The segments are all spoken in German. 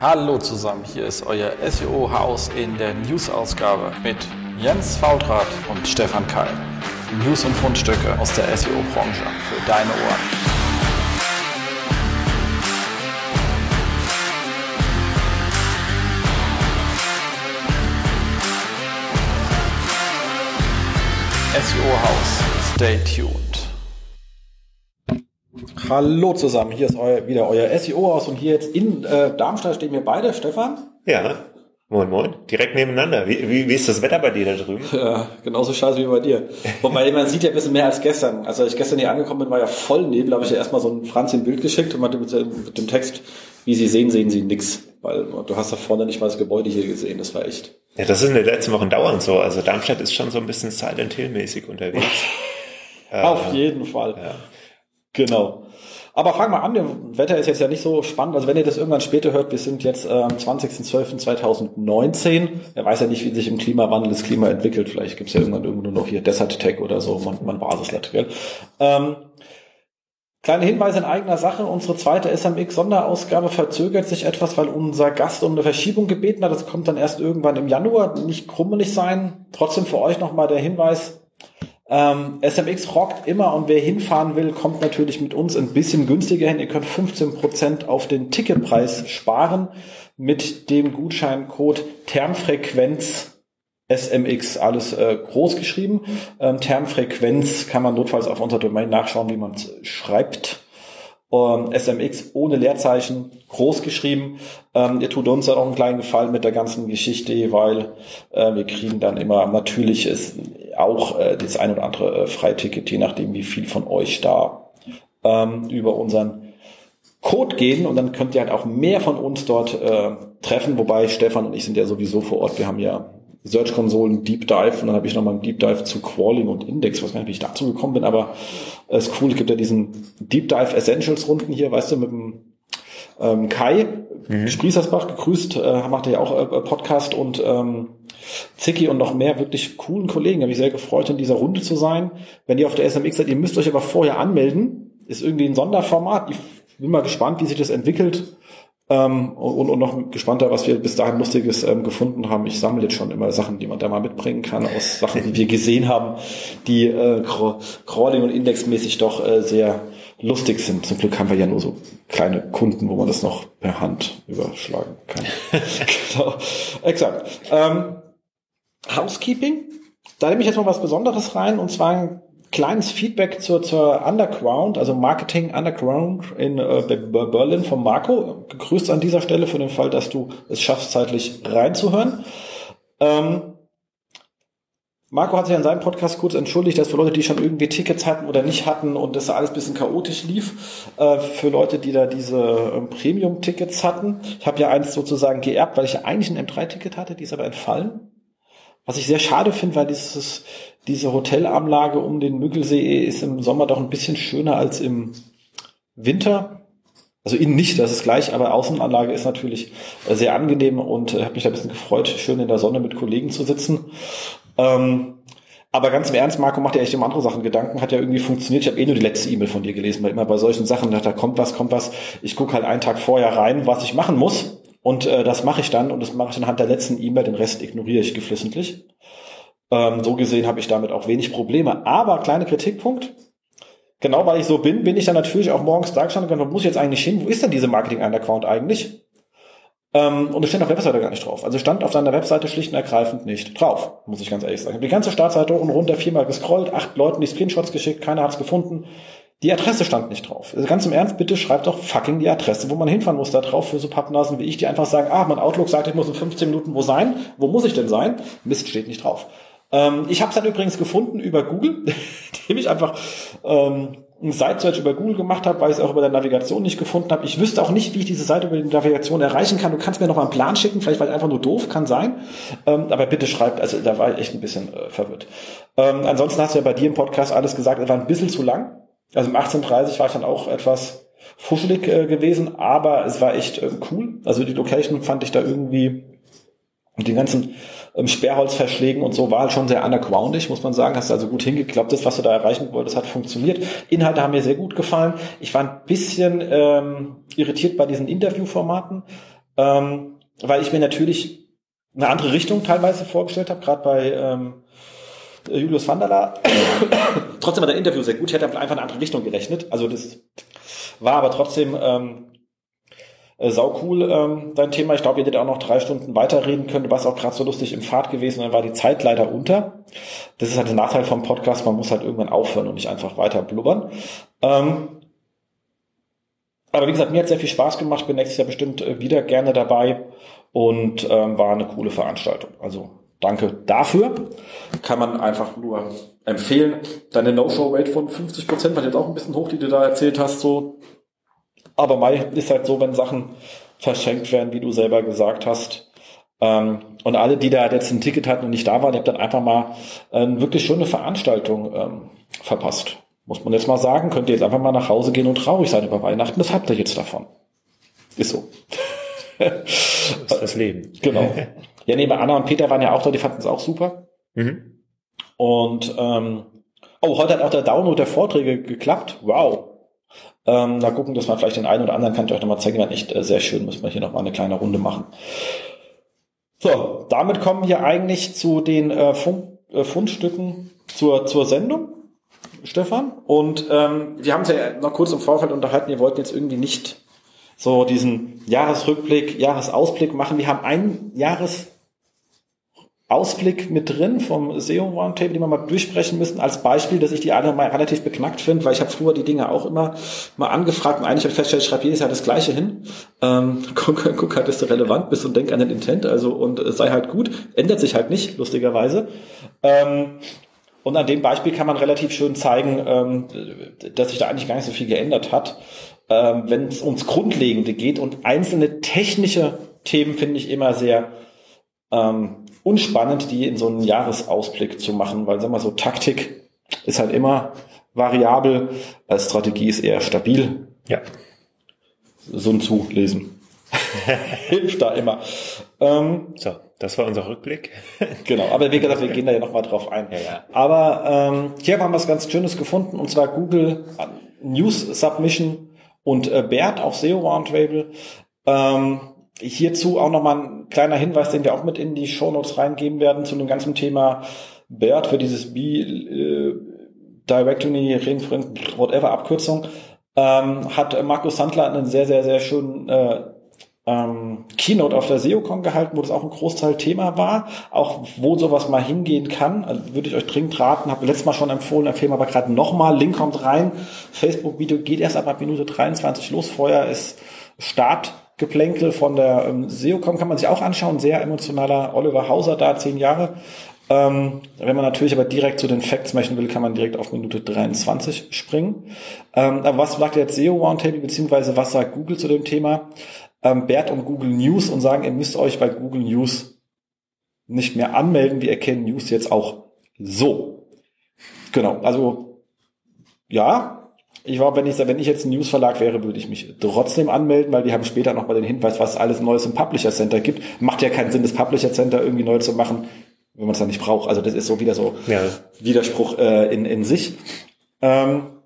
Hallo zusammen, hier ist euer SEO-Haus in der News-Ausgabe mit Jens Faultrat und Stefan Keil. News und Fundstücke aus der SEO-Branche für deine Ohren. SEO-Haus, stay tuned. Hallo zusammen, hier ist euer, wieder euer SEO aus und hier jetzt in äh, Darmstadt stehen wir beide, Stefan. Ja, moin moin, direkt nebeneinander. Wie, wie, wie ist das Wetter bei dir da drüben? Ja, genauso scheiße wie bei dir. Wobei man sieht ja ein bisschen mehr als gestern. Also als ich gestern hier angekommen bin, war ja voll Nebel, habe ich ja erstmal so ein Franz im Bild geschickt und mit dem, mit dem Text, wie Sie sehen, sehen Sie nix. Weil du hast da vorne nicht mal das Gebäude hier gesehen, das war echt. Ja, das ist in den letzten Wochen dauernd so. Also Darmstadt ist schon so ein bisschen Silent Hill mäßig unterwegs. Auf jeden Fall. Ja. Genau. Aber fang mal an, das Wetter ist jetzt ja nicht so spannend. Also wenn ihr das irgendwann später hört, wir sind jetzt am äh, 20.12.2019. Er weiß ja nicht, wie sich im Klimawandel das Klima entwickelt. Vielleicht gibt's ja irgendwann irgendwo noch hier Desert Tech oder so, man, man nicht. Gell? Ähm, Kleine Hinweise in eigener Sache. Unsere zweite SMX-Sonderausgabe verzögert sich etwas, weil unser Gast um eine Verschiebung gebeten hat. Das kommt dann erst irgendwann im Januar. Nicht krummelig sein. Trotzdem für euch nochmal der Hinweis. Ähm, SMX rockt immer und wer hinfahren will, kommt natürlich mit uns ein bisschen günstiger hin. Ihr könnt 15% auf den Ticketpreis sparen mit dem Gutscheincode Termfrequenz SMX, alles äh, groß geschrieben. Ähm, Termfrequenz kann man notfalls auf unserer Domain nachschauen, wie man es schreibt. Ähm, SMX ohne Leerzeichen, groß geschrieben. Ähm, ihr tut uns ja auch einen kleinen Gefallen mit der ganzen Geschichte, weil äh, wir kriegen dann immer natürlich ist auch äh, das ein oder andere äh, Freiticket, je nachdem, wie viel von euch da ähm, über unseren Code gehen und dann könnt ihr halt auch mehr von uns dort äh, treffen, wobei Stefan und ich sind ja sowieso vor Ort. Wir haben ja Search-Konsolen Deep Dive und dann habe ich nochmal einen Deep Dive zu Crawling und Index. Weiß gar nicht, wie ich dazu gekommen bin, aber es ist cool. Es gibt ja diesen Deep Dive Essentials Runden hier, weißt du, mit dem ähm, Kai mhm. Sprießersbach gegrüßt, äh, macht er ja auch äh, Podcast und ähm, Zicki und noch mehr wirklich coolen Kollegen. Habe ich sehr gefreut, in dieser Runde zu sein. Wenn ihr auf der SMX seid, ihr müsst euch aber vorher anmelden. Ist irgendwie ein Sonderformat. Ich bin mal gespannt, wie sich das entwickelt. Ähm, und, und noch gespannter, was wir bis dahin Lustiges ähm, gefunden haben. Ich sammle jetzt schon immer Sachen, die man da mal mitbringen kann, aus Sachen, die wir gesehen haben, die äh, Crawling und Indexmäßig doch äh, sehr lustig sind. Zum Glück haben wir ja nur so kleine Kunden, wo man das noch per Hand überschlagen kann. genau. Exakt. Ähm, Housekeeping. Da nehme ich jetzt mal was Besonderes rein, und zwar ein kleines Feedback zur, zur Underground, also Marketing Underground in äh, Berlin von Marco. Gegrüßt an dieser Stelle für den Fall, dass du es schaffst, zeitlich reinzuhören. Ähm, Marco hat sich an seinem Podcast kurz entschuldigt, dass für Leute, die schon irgendwie Tickets hatten oder nicht hatten und das alles bisschen chaotisch lief, äh, für Leute, die da diese äh, Premium-Tickets hatten. Ich habe ja eins sozusagen geerbt, weil ich eigentlich ein M3-Ticket hatte, die ist aber entfallen. Was ich sehr schade finde, weil dieses, diese Hotelanlage um den Müggelsee ist im Sommer doch ein bisschen schöner als im Winter. Also innen nicht, das ist gleich, aber Außenanlage ist natürlich äh, sehr angenehm und äh, habe mich da ein bisschen gefreut, schön in der Sonne mit Kollegen zu sitzen. Ähm, aber ganz im Ernst, Marco macht ja echt um andere Sachen Gedanken, hat ja irgendwie funktioniert. Ich habe eh nur die letzte E-Mail von dir gelesen, weil immer bei solchen Sachen, da kommt was, kommt was. Ich gucke halt einen Tag vorher rein, was ich machen muss und äh, das mache ich dann und das mache ich anhand der letzten E-Mail, den Rest ignoriere ich geflissentlich. Ähm, so gesehen habe ich damit auch wenig Probleme. Aber kleiner Kritikpunkt. Genau weil ich so bin, bin ich dann natürlich auch morgens da gestanden und wo muss ich jetzt eigentlich hin? Wo ist denn diese Marketing-Account eigentlich? Ähm, und es steht auf der Webseite gar nicht drauf. Also stand auf seiner Webseite schlicht und ergreifend nicht drauf, muss ich ganz ehrlich sagen. Ich habe die ganze Startseite hoch und runter viermal gescrollt, acht Leuten die Screenshots geschickt, keiner hat es gefunden. Die Adresse stand nicht drauf. Also ganz im Ernst, bitte schreibt doch fucking die Adresse, wo man hinfahren muss, da drauf für so Pappnasen wie ich, die einfach sagen, ah, mein Outlook sagt, ich muss in 15 Minuten wo sein. Wo muss ich denn sein? Mist, steht nicht drauf. Ähm, ich habe es dann übrigens gefunden über Google, indem ich einfach ähm, ein Site-Search über Google gemacht habe, weil ich es auch über der Navigation nicht gefunden habe. Ich wüsste auch nicht, wie ich diese Seite über die Navigation erreichen kann. Du kannst mir noch mal einen Plan schicken, vielleicht war ich einfach nur doof, kann sein. Ähm, aber bitte schreibt, also da war ich echt ein bisschen äh, verwirrt. Ähm, ansonsten hast du ja bei dir im Podcast alles gesagt, es war ein bisschen zu lang. Also um 18.30 war ich dann auch etwas fuschelig äh, gewesen, aber es war echt äh, cool. Also die Location fand ich da irgendwie mit den ganzen ähm, Sperrholzverschlägen und so war halt schon sehr undergroundig, muss man sagen. Hast also gut hingeklappt, das, was du da erreichen wolltest, hat funktioniert. Inhalte haben mir sehr gut gefallen. Ich war ein bisschen ähm, irritiert bei diesen Interviewformaten. ähm, weil ich mir natürlich eine andere Richtung teilweise vorgestellt habe, gerade bei ähm, Julius Vandala. trotzdem war der Interview sehr gut. Ich hätte einfach eine andere Richtung gerechnet. Also das war aber trotzdem ähm, äh, sau cool, ähm, dein Thema. Ich glaube, ihr hättet auch noch drei Stunden weiterreden können. Du warst auch gerade so lustig im Fahrt gewesen, dann war die Zeit leider unter. Das ist halt der Nachteil vom Podcast, man muss halt irgendwann aufhören und nicht einfach weiter blubbern. Ähm, aber wie gesagt, mir hat sehr viel Spaß gemacht, bin nächstes Jahr bestimmt äh, wieder gerne dabei und ähm, war eine coole Veranstaltung. Also danke dafür. Kann man einfach nur empfehlen. Deine No-Show-Rate von 50 Prozent war jetzt auch ein bisschen hoch, die du da erzählt hast, so aber Mai ist halt so, wenn Sachen verschenkt werden, wie du selber gesagt hast. Ähm, und alle, die da jetzt ein Ticket hatten und nicht da waren, die haben dann einfach mal äh, wirklich schöne Veranstaltung ähm, verpasst. Muss man jetzt mal sagen, könnt ihr jetzt einfach mal nach Hause gehen und traurig sein über Weihnachten. Das habt ihr jetzt davon. Ist so. das ist das Leben. Genau. Ja, neben Anna und Peter waren ja auch da, die fanden es auch super. Mhm. Und ähm, oh, heute hat auch der Download der Vorträge geklappt. Wow. Ähm, da gucken, dass man vielleicht den einen oder anderen kann ich euch nochmal zeigen, war echt äh, sehr schön, müssen wir hier nochmal eine kleine Runde machen. So, damit kommen wir eigentlich zu den äh, Fund, äh, Fundstücken zur, zur Sendung, Stefan. Und ähm, wir haben uns ja noch kurz im Vorfeld unterhalten, wir wollten jetzt irgendwie nicht so diesen Jahresrückblick, Jahresausblick machen. Wir haben ein Jahres Ausblick mit drin vom SEO Roundtable, die wir mal durchsprechen müssen, als Beispiel, dass ich die alle mal relativ beknackt finde, weil ich habe früher die Dinge auch immer mal angefragt und eigentlich habe ich festgestellt, ich schreibe jedes Jahr das Gleiche hin. Ähm, guck, guck halt, dass du relevant bist und denk an den Intent, also und äh, sei halt gut. Ändert sich halt nicht, lustigerweise. Ähm, und an dem Beispiel kann man relativ schön zeigen, ähm, dass sich da eigentlich gar nicht so viel geändert hat. Ähm, Wenn es ums Grundlegende geht und einzelne technische Themen finde ich immer sehr ähm, unspannend, die in so einen Jahresausblick zu machen, weil sag mal so Taktik ist halt immer variabel, als Strategie ist eher stabil. Ja. Sun Tzu lesen. Hilft da immer. Ähm, so, das war unser Rückblick. genau, aber wie gesagt, wir gehen da ja nochmal drauf ein. Ja, ja. Aber ähm, hier haben wir was ganz Schönes gefunden, und zwar Google News Submission und äh, Bert auf SEO Roundtable. Ähm, hierzu auch nochmal ein kleiner Hinweis, den wir auch mit in die Shownotes reingeben werden zu dem ganzen Thema BERT für dieses B äh, Directory, Reinferent, whatever Abkürzung, ähm, hat Markus Sandler einen sehr, sehr, sehr schönen äh, ähm, Keynote auf der SEOCon gehalten, wo das auch ein Großteil Thema war, auch wo sowas mal hingehen kann. Also würde ich euch dringend raten, habe letztes Mal schon empfohlen, empfehlen aber gerade nochmal, Link kommt rein, Facebook-Video geht erst ab Minute 23 los, vorher ist Start Geplänkel von der ähm, SEOCom kann man sich auch anschauen. Sehr emotionaler Oliver Hauser da, zehn Jahre. Ähm, wenn man natürlich aber direkt zu den Facts möchten will, kann man direkt auf Minute 23 springen. Ähm, aber was sagt jetzt SEO Roundtable, beziehungsweise was sagt Google zu dem Thema? Ähm, Bert und Google News und sagen, ihr müsst euch bei Google News nicht mehr anmelden. Wir erkennen News jetzt auch so. Genau, also ja, ich war, wenn ich, wenn ich jetzt ein Newsverlag wäre, würde ich mich trotzdem anmelden, weil die haben später nochmal den Hinweis, was alles Neues im Publisher Center gibt. Macht ja keinen Sinn, das Publisher Center irgendwie neu zu machen, wenn man es dann nicht braucht. Also das ist so wieder so ja. Widerspruch äh, in, in sich. Ähm,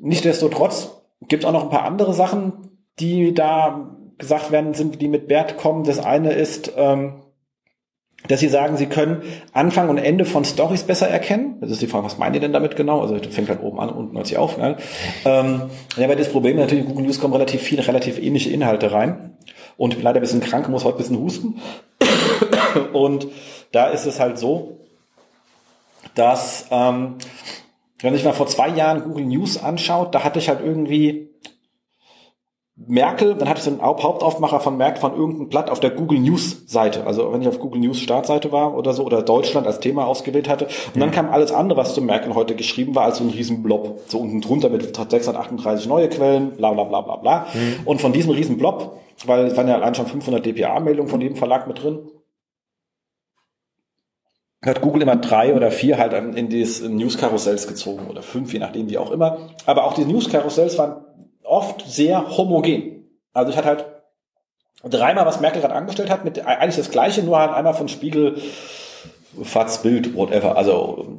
Nichtsdestotrotz gibt es auch noch ein paar andere Sachen, die da gesagt werden, sind, die mit Bert kommen. Das eine ist, ähm, dass sie sagen, sie können Anfang und Ende von Stories besser erkennen. Das ist die Frage, was meint ihr denn damit genau? Also fängt halt oben an, unten hört sich auf. Ne? Ähm, ja, weil das Problem natürlich, Google News kommen relativ viele, relativ ähnliche Inhalte rein. Und ich bin leider ein bisschen krank, muss heute ein bisschen husten. und da ist es halt so, dass, ähm, wenn man sich mal vor zwei Jahren Google News anschaut, da hatte ich halt irgendwie Merkel, dann hatte ich so einen Hauptaufmacher von Merkel von irgendeinem Blatt auf der Google News Seite. Also wenn ich auf Google News Startseite war oder so oder Deutschland als Thema ausgewählt hatte. Und mhm. dann kam alles andere, was zu Merkel heute geschrieben war, als so ein riesen Blob. So unten drunter mit 638 neue Quellen, bla bla bla bla bla. Mhm. Und von diesem riesen Blob, weil es waren ja allein schon 500 DPA-Meldungen von jedem Verlag mit drin, hat Google immer drei oder vier halt in dieses News-Karussells gezogen oder fünf, je nachdem wie auch immer. Aber auch die News-Karussells waren oft sehr homogen. Also ich hatte halt dreimal, was Merkel gerade angestellt hat, mit eigentlich das gleiche, nur halt einmal von Spiegel, FATS, Bild, whatever, also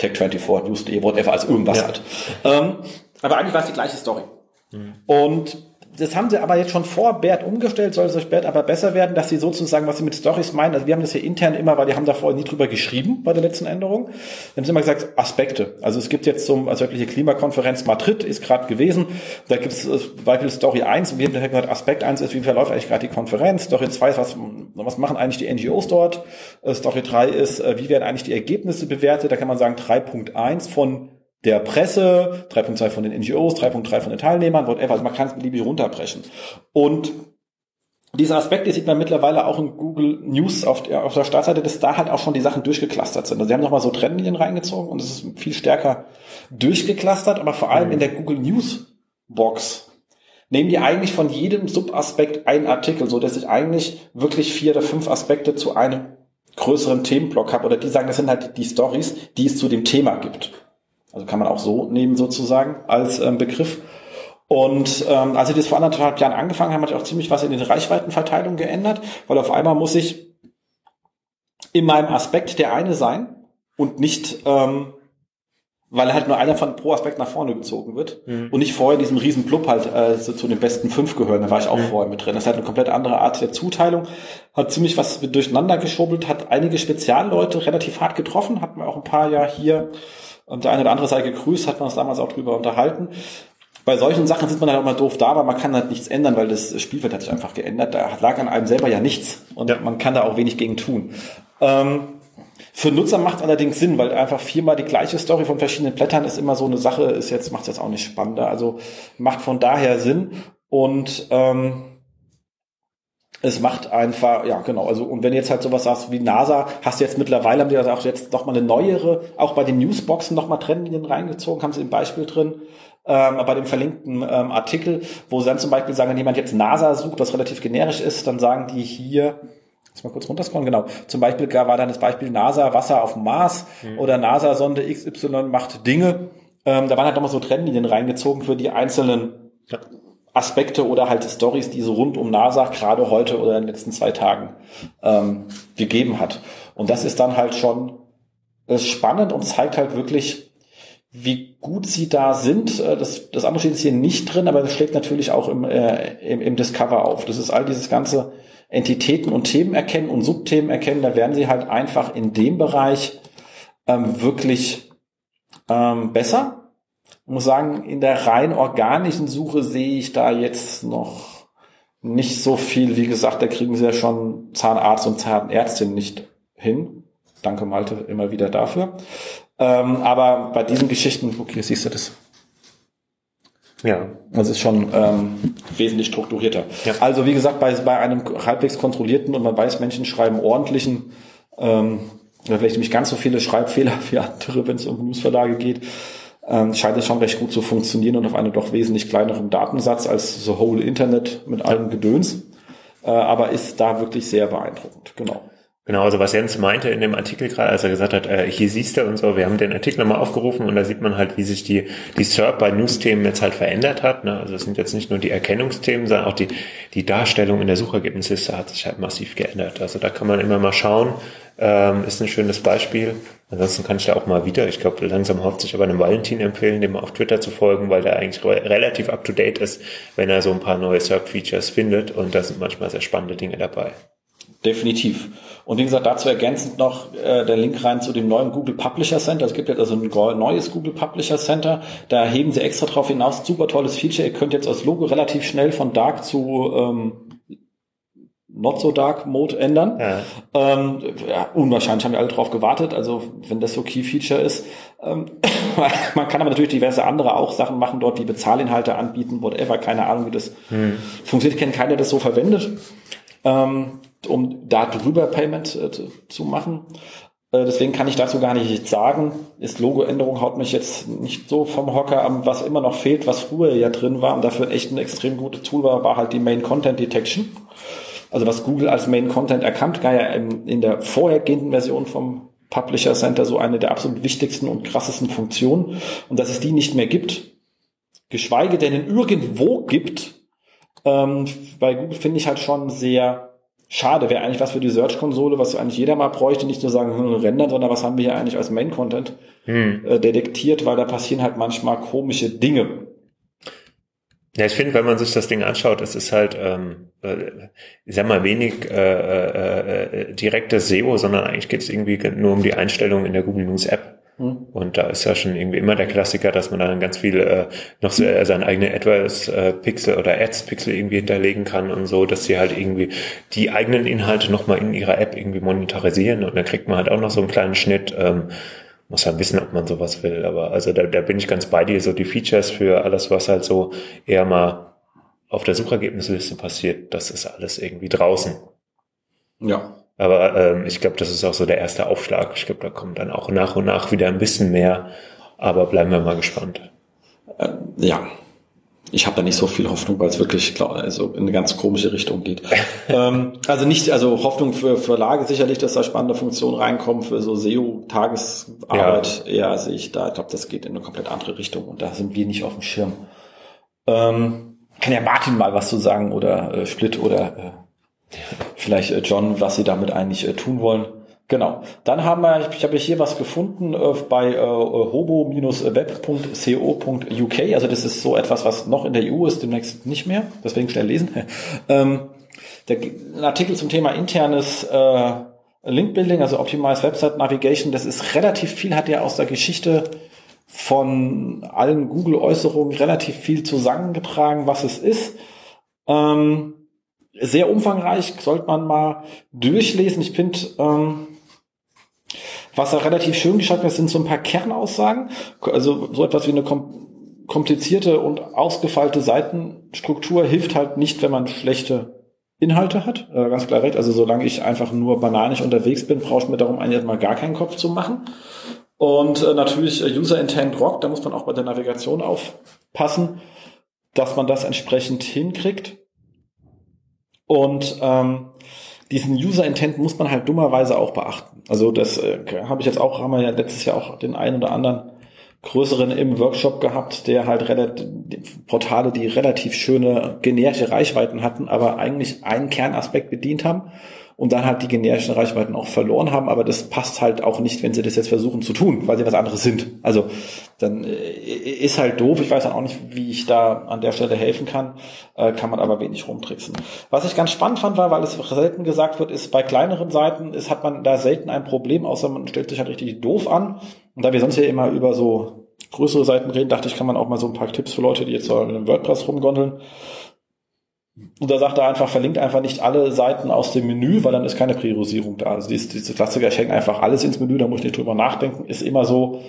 Tech24, News.de, whatever, als irgendwas ja. halt. Ähm, aber eigentlich war es die gleiche Story. Mhm. Und das haben sie aber jetzt schon vor Bert umgestellt, soll es durch Bert aber besser werden, dass sie sozusagen, was sie mit Stories meinen, also wir haben das hier intern immer, weil die haben da vorher nie drüber geschrieben bei der letzten Änderung. Wir haben sie immer gesagt, Aspekte. Also es gibt jetzt zum, also wirkliche Klimakonferenz Madrid ist gerade gewesen, da gibt es äh, Beispiel Story 1 und wir haben gesagt, Aspekt 1 ist, wie verläuft eigentlich gerade die Konferenz, Story 2 ist, was, was machen eigentlich die NGOs dort, äh, Story 3 ist, äh, wie werden eigentlich die Ergebnisse bewertet, da kann man sagen 3.1 von der Presse, 3.2 von den NGOs, 3.3 von den Teilnehmern, whatever. Also man kann es beliebig runterbrechen. Und dieser Aspekt, die sieht man mittlerweile auch in Google News auf der, auf der Startseite, dass da halt auch schon die Sachen durchgeklustert sind. Also sie haben nochmal so Trendlinien reingezogen und es ist viel stärker durchgeklustert, aber vor allem in der Google News Box nehmen die eigentlich von jedem Subaspekt einen Artikel, so dass ich eigentlich wirklich vier oder fünf Aspekte zu einem größeren Themenblock habe oder die sagen, das sind halt die Stories, die es zu dem Thema gibt. Also kann man auch so nehmen sozusagen als ähm, Begriff. Und ähm, als ich das vor anderthalb Jahren angefangen habe, hat sich auch ziemlich was in den Reichweitenverteilung geändert, weil auf einmal muss ich in meinem Aspekt der eine sein und nicht, ähm, weil halt nur einer von pro Aspekt nach vorne gezogen wird mhm. und nicht vorher diesem riesen Blub halt äh, so zu den besten fünf gehören. Da war ich auch mhm. vorher mit drin. Das ist halt eine komplett andere Art der Zuteilung. Hat ziemlich was durcheinander geschubbelt, hat einige Spezialleute relativ hart getroffen, hatten wir auch ein paar ja hier der eine oder andere sei gegrüßt, hat man uns damals auch drüber unterhalten. Bei solchen Sachen sitzt man halt auch mal doof da, aber man kann halt nichts ändern, weil das Spielfeld hat sich einfach geändert. Da lag an einem selber ja nichts und ja. man kann da auch wenig gegen tun. Ähm, für Nutzer macht es allerdings Sinn, weil einfach viermal die gleiche Story von verschiedenen Blättern ist immer so eine Sache, ist jetzt, macht es jetzt auch nicht spannender. Also macht von daher Sinn und ähm, es macht einfach, ja genau, also und wenn du jetzt halt sowas sagst wie NASA, hast du jetzt mittlerweile, haben die also auch jetzt noch mal eine neuere, auch bei den Newsboxen noch mal Trendlinien reingezogen, haben sie ein Beispiel drin, ähm, bei dem verlinkten ähm, Artikel, wo sie dann zum Beispiel sagen, wenn jemand jetzt NASA sucht, was relativ generisch ist, dann sagen die hier, Jetzt mal kurz runterscrollen, genau. Zum Beispiel war dann das Beispiel NASA Wasser auf dem Mars mhm. oder NASA Sonde XY macht Dinge. Ähm, da waren halt nochmal so Trendlinien reingezogen für die einzelnen ja. Aspekte oder halt Stories, die so rund um NASA gerade heute oder in den letzten zwei Tagen ähm, gegeben hat. Und das ist dann halt schon äh, spannend und zeigt halt wirklich, wie gut sie da sind. Äh, das, das andere steht jetzt hier nicht drin, aber das schlägt natürlich auch im, äh, im, im Discover auf. Das ist all dieses ganze Entitäten und Themen erkennen und Subthemen erkennen. Da werden sie halt einfach in dem Bereich ähm, wirklich ähm, besser. Ich muss sagen, in der rein organischen Suche sehe ich da jetzt noch nicht so viel. Wie gesagt, da kriegen sie ja schon Zahnarzt und Zahnärztin nicht hin. Danke Malte immer wieder dafür. Ähm, aber bei diesen Geschichten, okay, siehst du das? Ja. Das ist schon ähm, wesentlich strukturierter. Ja. Also wie gesagt, bei, bei einem halbwegs kontrollierten und man weiß, Menschen schreiben ordentlichen, ähm, vielleicht nicht ganz so viele Schreibfehler wie andere, wenn es um Newsverlage geht, ähm, scheint es schon recht gut zu funktionieren und auf einem doch wesentlich kleineren Datensatz als so Whole Internet mit allem Gedöns. Äh, aber ist da wirklich sehr beeindruckend, genau. Genau, also was Jens meinte in dem Artikel gerade, als er gesagt hat, äh, hier siehst du und so, wir haben den Artikel nochmal aufgerufen und da sieht man halt, wie sich die, die SERP bei News-Themen jetzt halt verändert hat. Ne? Also es sind jetzt nicht nur die Erkennungsthemen, sondern auch die, die Darstellung in der Suchergebnisliste hat sich halt massiv geändert. Also da kann man immer mal schauen, ähm, ist ein schönes Beispiel. Ansonsten kann ich da auch mal wieder, ich glaube, langsam hofft sich aber einem Valentin empfehlen, dem auf Twitter zu folgen, weil der eigentlich re relativ up to date ist, wenn er so ein paar neue SERP-Features findet und da sind manchmal sehr spannende Dinge dabei. Definitiv. Und wie gesagt, dazu ergänzend noch äh, der Link rein zu dem neuen Google Publisher Center. Es gibt jetzt also ein neues Google Publisher Center. Da heben sie extra drauf hinaus. Super tolles Feature. Ihr könnt jetzt das Logo relativ schnell von Dark zu ähm, Not so Dark Mode ändern. Ja. Ähm, ja, unwahrscheinlich haben wir alle drauf gewartet. Also wenn das so Key Feature ist. Ähm, man kann aber natürlich diverse andere auch Sachen machen dort, wie Bezahlinhalte anbieten, whatever. Keine Ahnung, wie das hm. funktioniert. Ich kenne keiner, der das so verwendet. Ähm, um da drüber Payment äh, zu machen. Äh, deswegen kann ich dazu gar nichts sagen. Ist Logoänderung haut mich jetzt nicht so vom Hocker an. Was immer noch fehlt, was früher ja drin war und dafür echt ein extrem gutes Tool war, war halt die Main Content Detection. Also was Google als Main Content erkannt, gar ja in der vorhergehenden Version vom Publisher Center so eine der absolut wichtigsten und krassesten Funktionen. Und dass es die nicht mehr gibt, geschweige denn in irgendwo gibt, ähm, bei Google finde ich halt schon sehr schade, wäre eigentlich was für die Search-Konsole, was eigentlich jeder mal bräuchte, nicht nur sagen, hm, rendern, sondern was haben wir hier eigentlich als Main-Content hm. äh, detektiert, weil da passieren halt manchmal komische Dinge. Ja, ich finde, wenn man sich das Ding anschaut, es ist halt, ähm, äh, ich sag mal, wenig äh, äh, äh direktes SEO, sondern eigentlich geht es irgendwie nur um die Einstellung in der Google News App. Mhm. Und da ist ja schon irgendwie immer der Klassiker, dass man dann ganz viel äh, noch so, äh, seine eigene AdWords-Pixel äh, oder Ads-Pixel irgendwie hinterlegen kann und so, dass sie halt irgendwie die eigenen Inhalte nochmal in ihrer App irgendwie monetarisieren und dann kriegt man halt auch noch so einen kleinen Schnitt. Ähm, muss ja wissen, ob man sowas will. Aber also da, da bin ich ganz bei dir. So die Features für alles, was halt so eher mal auf der Suchergebnisliste passiert, das ist alles irgendwie draußen. Ja. Aber ähm, ich glaube, das ist auch so der erste Aufschlag. Ich glaube, da kommt dann auch nach und nach wieder ein bisschen mehr. Aber bleiben wir mal gespannt. Äh, ja, ich habe da nicht so viel Hoffnung, weil es wirklich glaub, also in eine ganz komische Richtung geht. ähm, also nicht, also Hoffnung für Verlage sicherlich, dass da spannende Funktionen reinkommen für so SEO-Tagesarbeit. Ja. Eher sehe ich da, ich glaube, das geht in eine komplett andere Richtung und da sind wir nicht auf dem Schirm. Ähm, kann ja Martin mal was zu sagen oder äh, Split oder äh, vielleicht äh, John, was sie damit eigentlich äh, tun wollen. Genau. Dann haben wir, ich, habe hier was gefunden äh, bei äh, hobo-web.co.uk. Also das ist so etwas, was noch in der EU ist, demnächst nicht mehr. Deswegen schnell lesen. ähm, der, ein Artikel zum Thema internes äh, Link-Building, also Optimized Website Navigation. Das ist relativ viel, hat ja aus der Geschichte von allen Google-Äußerungen relativ viel zusammengetragen, was es ist. Ähm, sehr umfangreich, sollte man mal durchlesen. Ich finde, ähm, was da relativ schön geschrieben ist, sind so ein paar Kernaussagen. Also so etwas wie eine komplizierte und ausgefeilte Seitenstruktur hilft halt nicht, wenn man schlechte Inhalte hat. Äh, ganz klar recht. Also solange ich einfach nur bananisch unterwegs bin, brauche ich mir darum eigentlich mal gar keinen Kopf zu machen. Und äh, natürlich äh, User Intent Rock, da muss man auch bei der Navigation aufpassen, dass man das entsprechend hinkriegt. Und ähm, diesen User Intent muss man halt dummerweise auch beachten. Also das äh, habe ich jetzt auch, haben wir ja letztes Jahr auch den einen oder anderen größeren im Workshop gehabt, der halt relativ, Portale, die relativ schöne generische Reichweiten hatten, aber eigentlich einen Kernaspekt bedient haben und dann halt die generischen Reichweiten auch verloren haben, aber das passt halt auch nicht, wenn sie das jetzt versuchen zu tun, weil sie was anderes sind. Also dann äh, ist halt doof. Ich weiß auch nicht, wie ich da an der Stelle helfen kann, äh, kann man aber wenig rumtricksen. Was ich ganz spannend fand, war, weil es selten gesagt wird, ist bei kleineren Seiten ist, hat man da selten ein Problem, außer man stellt sich halt richtig doof an. Und da wir sonst ja immer über so größere Seiten reden, dachte ich, kann man auch mal so ein paar Tipps für Leute, die jetzt so in einem WordPress rumgondeln. Und da sagt er einfach, verlinkt einfach nicht alle Seiten aus dem Menü, weil dann ist keine Priorisierung da. Also diese, diese Klassiker, ich hänge einfach alles ins Menü, da muss ich nicht drüber nachdenken, ist immer so,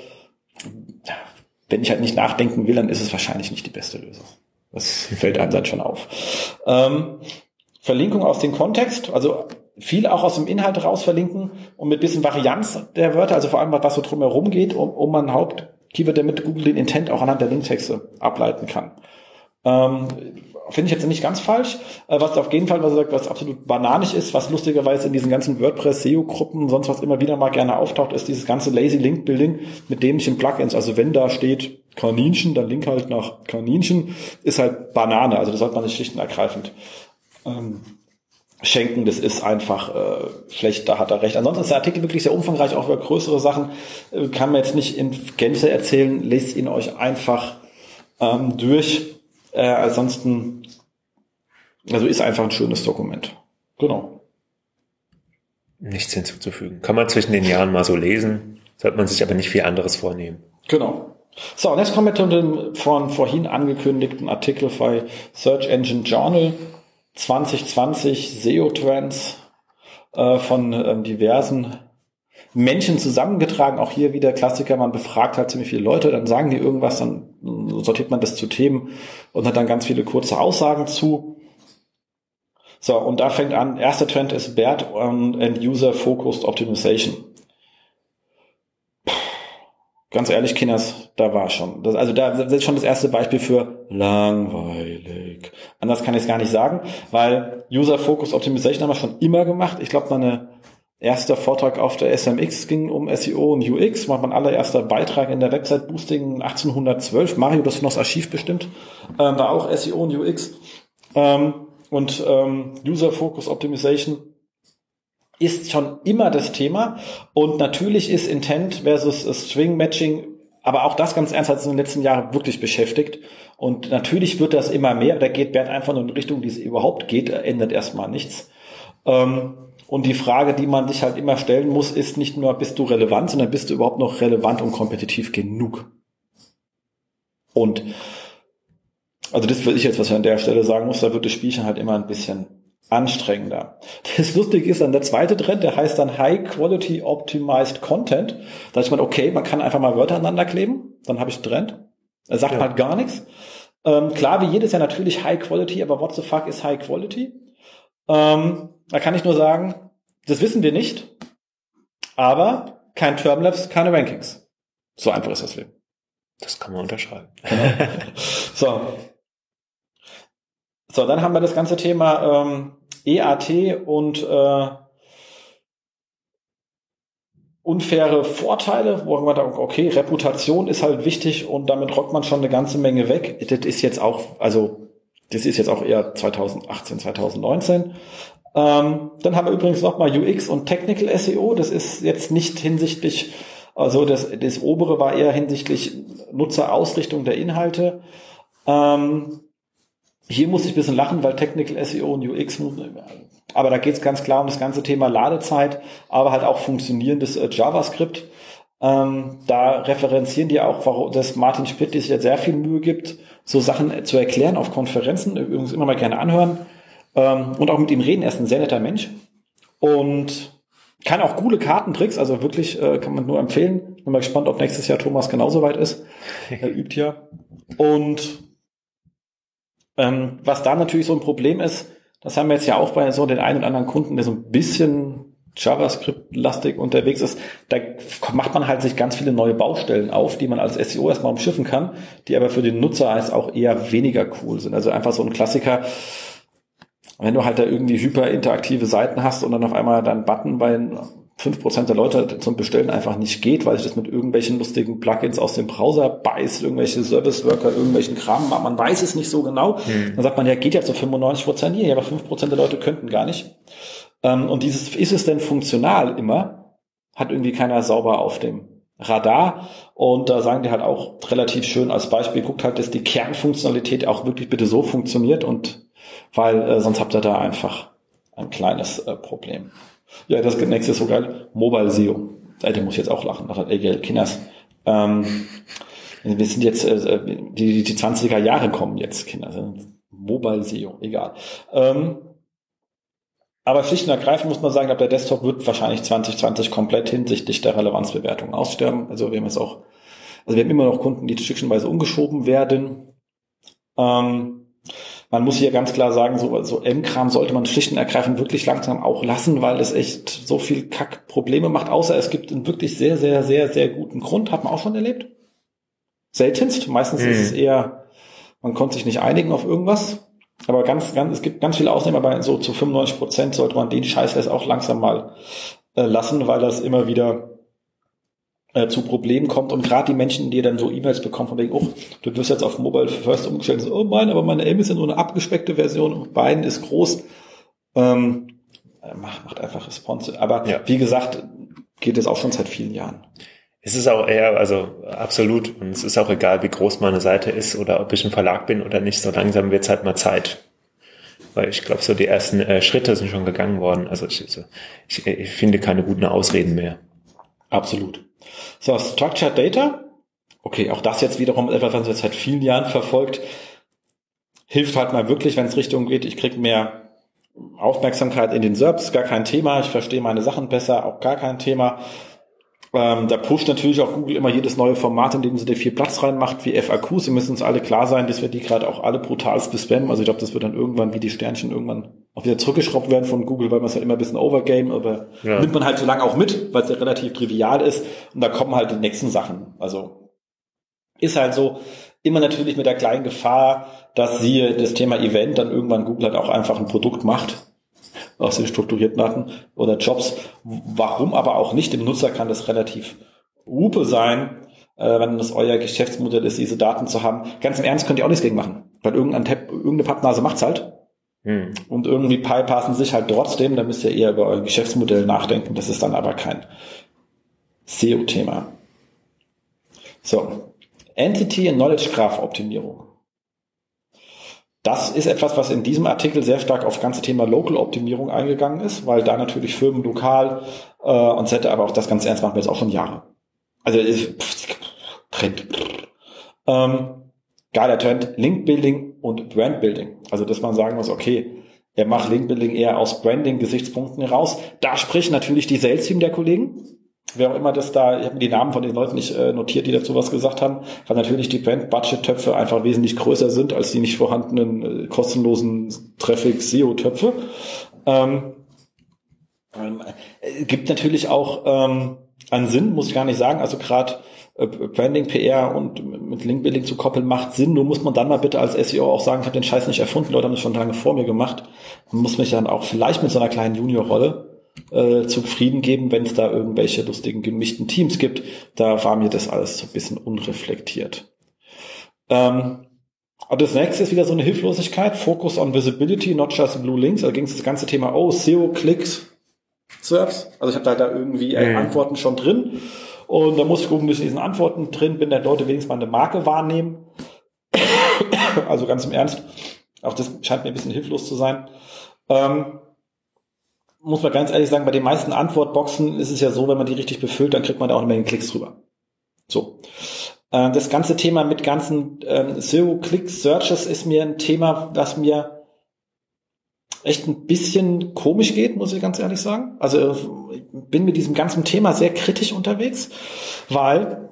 wenn ich halt nicht nachdenken will, dann ist es wahrscheinlich nicht die beste Lösung. Das fällt einem dann schon auf. Ähm, Verlinkung aus dem Kontext, also viel auch aus dem Inhalt raus verlinken und mit bisschen Varianz der Wörter, also vor allem was so drumherum geht, um, um man Hauptkeyword, damit Google den Intent auch anhand der Linktexte ableiten kann. Ähm, Finde ich jetzt nicht ganz falsch. Äh, was auf jeden Fall, was was absolut bananig ist, was lustigerweise in diesen ganzen WordPress-SEO-Gruppen, sonst was immer wieder mal gerne auftaucht, ist dieses ganze Lazy Link Building mit dämlichen Plugins. Also wenn da steht Kaninchen, dann Link halt nach Kaninchen, ist halt Banane. Also das sollte man nicht schlicht und ergreifend ähm, schenken. Das ist einfach äh, schlecht, da hat er recht. Ansonsten ist der Artikel wirklich sehr umfangreich, auch über größere Sachen. Äh, kann man jetzt nicht in Gänze erzählen. Lest ihn euch einfach ähm, durch äh, ansonsten, also ist einfach ein schönes Dokument. Genau. Nichts hinzuzufügen. Kann man zwischen den Jahren mal so lesen, sollte man sich aber nicht viel anderes vornehmen. Genau. So, und jetzt kommen wir zu dem von vorhin angekündigten Artikel bei Search Engine Journal 2020 SEO Trends äh, von ähm, diversen Menschen zusammengetragen. Auch hier wieder Klassiker, man befragt halt ziemlich viele Leute, dann sagen die irgendwas, dann sortiert man das zu Themen und hat dann ganz viele kurze Aussagen zu. So, und da fängt an, erster Trend ist BERT and User Focused Optimization. Ganz ehrlich, Kinders, da war schon. Das, also da ist schon das erste Beispiel für langweilig. Anders kann ich es gar nicht sagen, weil User Focused Optimization haben wir schon immer gemacht. Ich glaube, meine erster Vortrag auf der SMX ging um SEO und UX, war mein allererster Beitrag in der Website Boosting 1812. Mario, das ist noch das Archiv bestimmt, ähm, war auch SEO und UX. Ähm, und ähm, User Focus Optimization ist schon immer das Thema. Und natürlich ist Intent versus String Matching aber auch das ganz ernst hat uns in den letzten Jahren wirklich beschäftigt. Und natürlich wird das immer mehr. Da geht Bert einfach nur in Richtung, die es überhaupt geht, ändert erstmal nichts. Ähm, und die Frage, die man sich halt immer stellen muss, ist nicht nur, bist du relevant, sondern bist du überhaupt noch relevant und kompetitiv genug? Und also das würde ich jetzt, was ich an der Stelle sagen muss, da wird das Spielchen halt immer ein bisschen anstrengender. Das Lustige ist dann der zweite Trend, der heißt dann High Quality Optimized Content. Da ist man, okay, man kann einfach mal Wörter aneinander kleben, dann habe ich einen Trend. Er sagt ja. halt gar nichts. Ähm, klar, wie jedes Jahr natürlich High Quality, aber what the fuck ist High Quality? Ähm, da kann ich nur sagen, das wissen wir nicht, aber kein Termlabs, keine Rankings. So einfach ist das Leben. Das kann man unterschreiben. Genau. so. So, dann haben wir das ganze Thema ähm, EAT und äh, unfaire Vorteile, wo man da, okay, Reputation ist halt wichtig und damit rockt man schon eine ganze Menge weg. Das ist jetzt auch, also das ist jetzt auch eher 2018, 2019. Ähm, dann haben wir übrigens nochmal UX und Technical SEO. Das ist jetzt nicht hinsichtlich, also das, das obere war eher hinsichtlich Nutzerausrichtung der Inhalte. Ähm, hier muss ich ein bisschen lachen, weil Technical SEO und UX, aber da geht es ganz klar um das ganze Thema Ladezeit, aber halt auch funktionierendes äh, JavaScript. Ähm, da referenzieren die auch, dass Martin Spitt sich jetzt sehr viel Mühe gibt, so Sachen zu erklären auf Konferenzen, übrigens immer mal gerne anhören ähm, und auch mit ihm reden. Er ist ein sehr netter Mensch und kann auch coole Kartentricks, also wirklich äh, kann man nur empfehlen. Bin mal gespannt, ob nächstes Jahr Thomas genauso weit ist. Er übt ja. Und ähm, was da natürlich so ein Problem ist, das haben wir jetzt ja auch bei so den einen oder anderen Kunden, der so ein bisschen JavaScript-lastig unterwegs ist, da macht man halt sich ganz viele neue Baustellen auf, die man als SEO erstmal umschiffen kann, die aber für den Nutzer als auch eher weniger cool sind. Also einfach so ein Klassiker, wenn du halt da irgendwie hyperinteraktive Seiten hast und dann auf einmal dein Button bei 5% der Leute zum Bestellen einfach nicht geht, weil sich das mit irgendwelchen lustigen Plugins aus dem Browser beißt, irgendwelche Service-Worker, irgendwelchen Kram, man weiß es nicht so genau. Hm. Dann sagt man, ja, geht ja zu 95% hier, aber 5% der Leute könnten gar nicht. Ähm, und dieses, ist es denn funktional immer? Hat irgendwie keiner sauber auf dem Radar. Und da sagen die halt auch relativ schön als Beispiel, guckt halt, dass die Kernfunktionalität auch wirklich bitte so funktioniert und weil äh, sonst habt ihr da einfach ein kleines äh, Problem. Ja, das nächste ist so geil. Mobile SEO. Äh, der muss jetzt auch lachen. Das hat Egel Kinders. Ähm, wir sind jetzt, äh, die, die 20er Jahre kommen jetzt, Kinder. Mobile SEO, egal. Ähm, aber schlicht und ergreifend muss man sagen, der Desktop wird wahrscheinlich 2020 komplett hinsichtlich der Relevanzbewertung aussterben. Also wir haben jetzt auch, also wir haben immer noch Kunden, die stückchenweise umgeschoben werden. Ähm, man muss hier ganz klar sagen, so, so M-Kram sollte man schlicht und ergreifend wirklich langsam auch lassen, weil es echt so viel Kack-Probleme macht, außer es gibt einen wirklich sehr, sehr, sehr, sehr guten Grund. Hat man auch schon erlebt. Seltenst. Meistens mhm. ist es eher, man konnte sich nicht einigen auf irgendwas. Aber ganz, ganz, es gibt ganz viele Ausnehmer, aber so zu 95 Prozent sollte man den Scheiß jetzt auch langsam mal äh, lassen, weil das immer wieder äh, zu Problemen kommt und gerade die Menschen, die dann so E-Mails bekommen von wegen, oh, du wirst jetzt auf Mobile First umgestellt, so, oh mein, aber meine M ist ja nur eine abgespeckte Version und beiden ist groß. Ähm, äh, macht, macht einfach Response. Aber ja. wie gesagt, geht es auch schon seit vielen Jahren. Es ist auch eher, also absolut, und es ist auch egal, wie groß meine Seite ist oder ob ich ein Verlag bin oder nicht, so langsam wird es halt mal Zeit. Weil ich glaube, so die ersten äh, Schritte sind schon gegangen worden. Also ich, ich, ich finde keine guten Ausreden mehr. Absolut. So, Structured Data. Okay, auch das jetzt wiederum etwas, was jetzt seit vielen Jahren verfolgt. Hilft halt mal wirklich, wenn es Richtung geht, ich krieg mehr Aufmerksamkeit in den SERPs, gar kein Thema. Ich verstehe meine Sachen besser, auch gar kein Thema. Ähm, da pusht natürlich auch Google immer jedes neue Format, in dem sie dir viel Platz reinmacht, wie FAQs. Sie müssen uns alle klar sein, dass wir die gerade auch alle brutal bespammen. Also ich glaube, das wird dann irgendwann wie die Sternchen irgendwann auch wieder zurückgeschraubt werden von Google, weil man es halt immer ein bisschen overgame, aber ja. nimmt man halt so lange auch mit, weil es ja relativ trivial ist. Und da kommen halt die nächsten Sachen. Also ist halt so, immer natürlich mit der kleinen Gefahr, dass sie das Thema Event dann irgendwann Google halt auch einfach ein Produkt macht aus den strukturierten Daten oder Jobs. Warum aber auch nicht? Dem Nutzer kann das relativ Rupe sein, äh, wenn das euer Geschäftsmodell ist, diese Daten zu haben. Ganz im Ernst könnt ihr auch nichts gegen machen. Weil irgendein Tab, irgendeine Pappnase macht's halt. Hm. Und irgendwie passen sich halt trotzdem, da müsst ihr eher über euer Geschäftsmodell nachdenken. Das ist dann aber kein SEO-Thema. So, Entity and Knowledge Graph Optimierung. Das ist etwas, was in diesem Artikel sehr stark auf das ganze Thema Local Optimierung eingegangen ist, weil da natürlich Firmen lokal äh, und Z, aber auch das ganz ernst machen wir jetzt auch schon Jahre. Also pff, Trend. Ähm, geiler Trend, Link Building und Brand Building. Also dass man sagen muss, okay, er macht Link Building eher aus Branding-Gesichtspunkten heraus. Da spricht natürlich die Sales Team der Kollegen wer auch immer das da, ich habe die Namen von den Leuten nicht äh, notiert, die dazu was gesagt haben, weil natürlich die Brand-Budget-Töpfe einfach wesentlich größer sind als die nicht vorhandenen äh, kostenlosen Traffic-SEO-Töpfe. Ähm, ähm, äh, gibt natürlich auch ähm, einen Sinn, muss ich gar nicht sagen. Also gerade äh, Branding, PR und mit Link-Building zu koppeln macht Sinn. Nur muss man dann mal bitte als SEO auch sagen, ich habe den Scheiß nicht erfunden, Leute haben das schon lange vor mir gemacht. Man muss mich dann auch vielleicht mit so einer kleinen Junior-Rolle äh, zufrieden geben, wenn es da irgendwelche lustigen gemischten Teams gibt. Da war mir das alles so ein bisschen unreflektiert. Ähm, aber das nächste ist wieder so eine Hilflosigkeit. Focus on Visibility, not just Blue Links. Da ging es das ganze Thema, oh, SEO-Klicks, SERPs. Also ich habe da, da irgendwie äh, Antworten schon drin. Und da muss ich gucken, dass ich in diesen Antworten drin bin, dass Leute wenigstens mal eine Marke wahrnehmen. also ganz im Ernst. Auch das scheint mir ein bisschen hilflos zu sein. Ähm, muss man ganz ehrlich sagen, bei den meisten Antwortboxen ist es ja so, wenn man die richtig befüllt, dann kriegt man da auch eine Menge Klicks drüber. So. Äh, das ganze Thema mit ganzen ähm, Zero-Click-Searches ist mir ein Thema, was mir echt ein bisschen komisch geht, muss ich ganz ehrlich sagen. Also ich bin mit diesem ganzen Thema sehr kritisch unterwegs, weil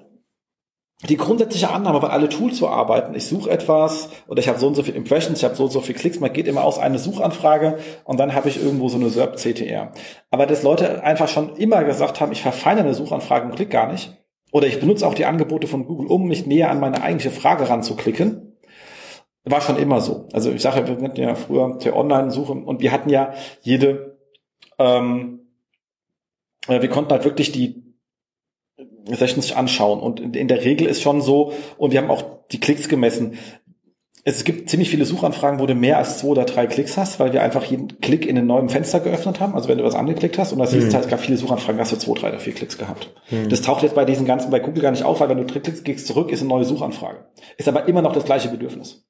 die grundsätzliche Annahme, weil alle Tools so arbeiten, ich suche etwas oder ich habe so und so viele Impressions, ich habe so und so viele Klicks, man geht immer aus eine Suchanfrage und dann habe ich irgendwo so eine SERP CTR. Aber dass Leute einfach schon immer gesagt haben, ich verfeine eine Suchanfrage und klick gar nicht. Oder ich benutze auch die Angebote von Google, um mich näher an meine eigentliche Frage ranzuklicken. War schon immer so. Also ich sage, wir hatten ja früher der Online-Suche und wir hatten ja jede, ähm, äh, wir konnten halt wirklich die Sessions sich anschauen. Und in der Regel ist schon so, und wir haben auch die Klicks gemessen. Es gibt ziemlich viele Suchanfragen, wo du mehr als zwei oder drei Klicks hast, weil wir einfach jeden Klick in einem neuen Fenster geöffnet haben. Also wenn du was angeklickt hast und das siehst, mhm. halt, gab viele Suchanfragen, hast du zwei, drei oder vier Klicks gehabt. Mhm. Das taucht jetzt bei diesen ganzen, bei Google gar nicht auf, weil wenn du klickst, gehst zurück, ist eine neue Suchanfrage. Ist aber immer noch das gleiche Bedürfnis.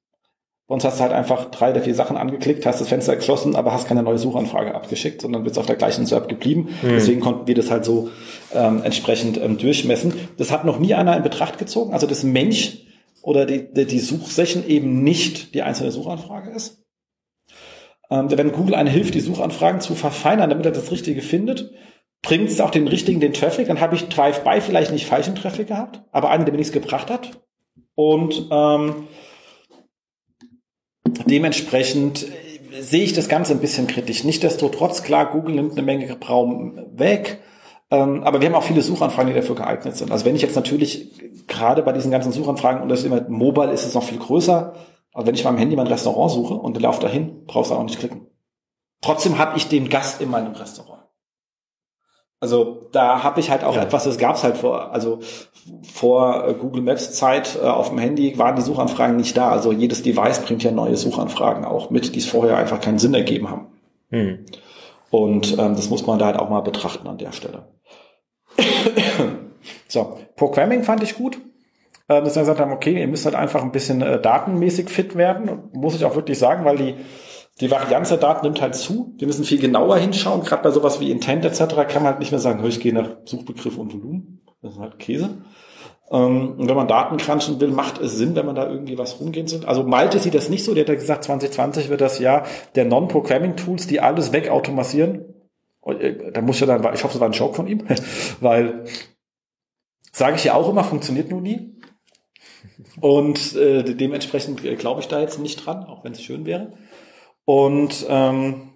Sonst hast du halt einfach drei oder vier Sachen angeklickt, hast das Fenster geschlossen, aber hast keine neue Suchanfrage abgeschickt, sondern bist auf der gleichen SERP geblieben. Mhm. Deswegen konnten wir das halt so ähm, entsprechend ähm, durchmessen. Das hat noch nie einer in Betracht gezogen. Also das Mensch oder die, die, die Suchsession eben nicht die einzelne Suchanfrage ist. Ähm, wenn Google eine hilft, die Suchanfragen zu verfeinern, damit er das Richtige findet, bringt es auch den richtigen, den Traffic. Dann habe ich Drive-by vielleicht nicht falschen Traffic gehabt, aber einen, der mir nichts gebracht hat. Und ähm, Dementsprechend äh, sehe ich das Ganze ein bisschen kritisch. Nichtsdestotrotz, klar, Google nimmt eine Menge Raum weg. Ähm, aber wir haben auch viele Suchanfragen, die dafür geeignet sind. Also wenn ich jetzt natürlich gerade bei diesen ganzen Suchanfragen und das ist immer mobile ist es noch viel größer. Also wenn ich am Handy mein Restaurant suche und laufe dahin, brauchst du auch nicht klicken. Trotzdem habe ich den Gast in meinem Restaurant. Also da habe ich halt auch ja. etwas, das gab's halt vor, also vor äh, Google Maps Zeit äh, auf dem Handy waren die Suchanfragen nicht da. Also jedes Device bringt ja neue Suchanfragen auch mit, die es vorher einfach keinen Sinn ergeben haben. Hm. Und ähm, das muss man da halt auch mal betrachten an der Stelle. so, Programming fand ich gut. Äh, dass wir gesagt haben, okay, ihr müsst halt einfach ein bisschen äh, datenmäßig fit werden. Muss ich auch wirklich sagen, weil die die Varianz der Daten nimmt halt zu. Wir müssen viel genauer hinschauen. Gerade bei sowas wie Intent etc. kann man halt nicht mehr sagen, ich gehe nach Suchbegriff und Volumen. Das ist halt Käse. Ähm, und wenn man Daten crunchen will, macht es Sinn, wenn man da irgendwie was rumgehen sind. Also Malte sieht das nicht so. Der hat ja gesagt, 2020 wird das Jahr der Non-Programming-Tools, die alles wegautomatisieren. Äh, da muss ja dann, ich hoffe, es war ein Joke von ihm, weil sage ich ja auch immer, funktioniert nur nie. Und äh, dementsprechend glaube ich da jetzt nicht dran, auch wenn es schön wäre. Und ähm,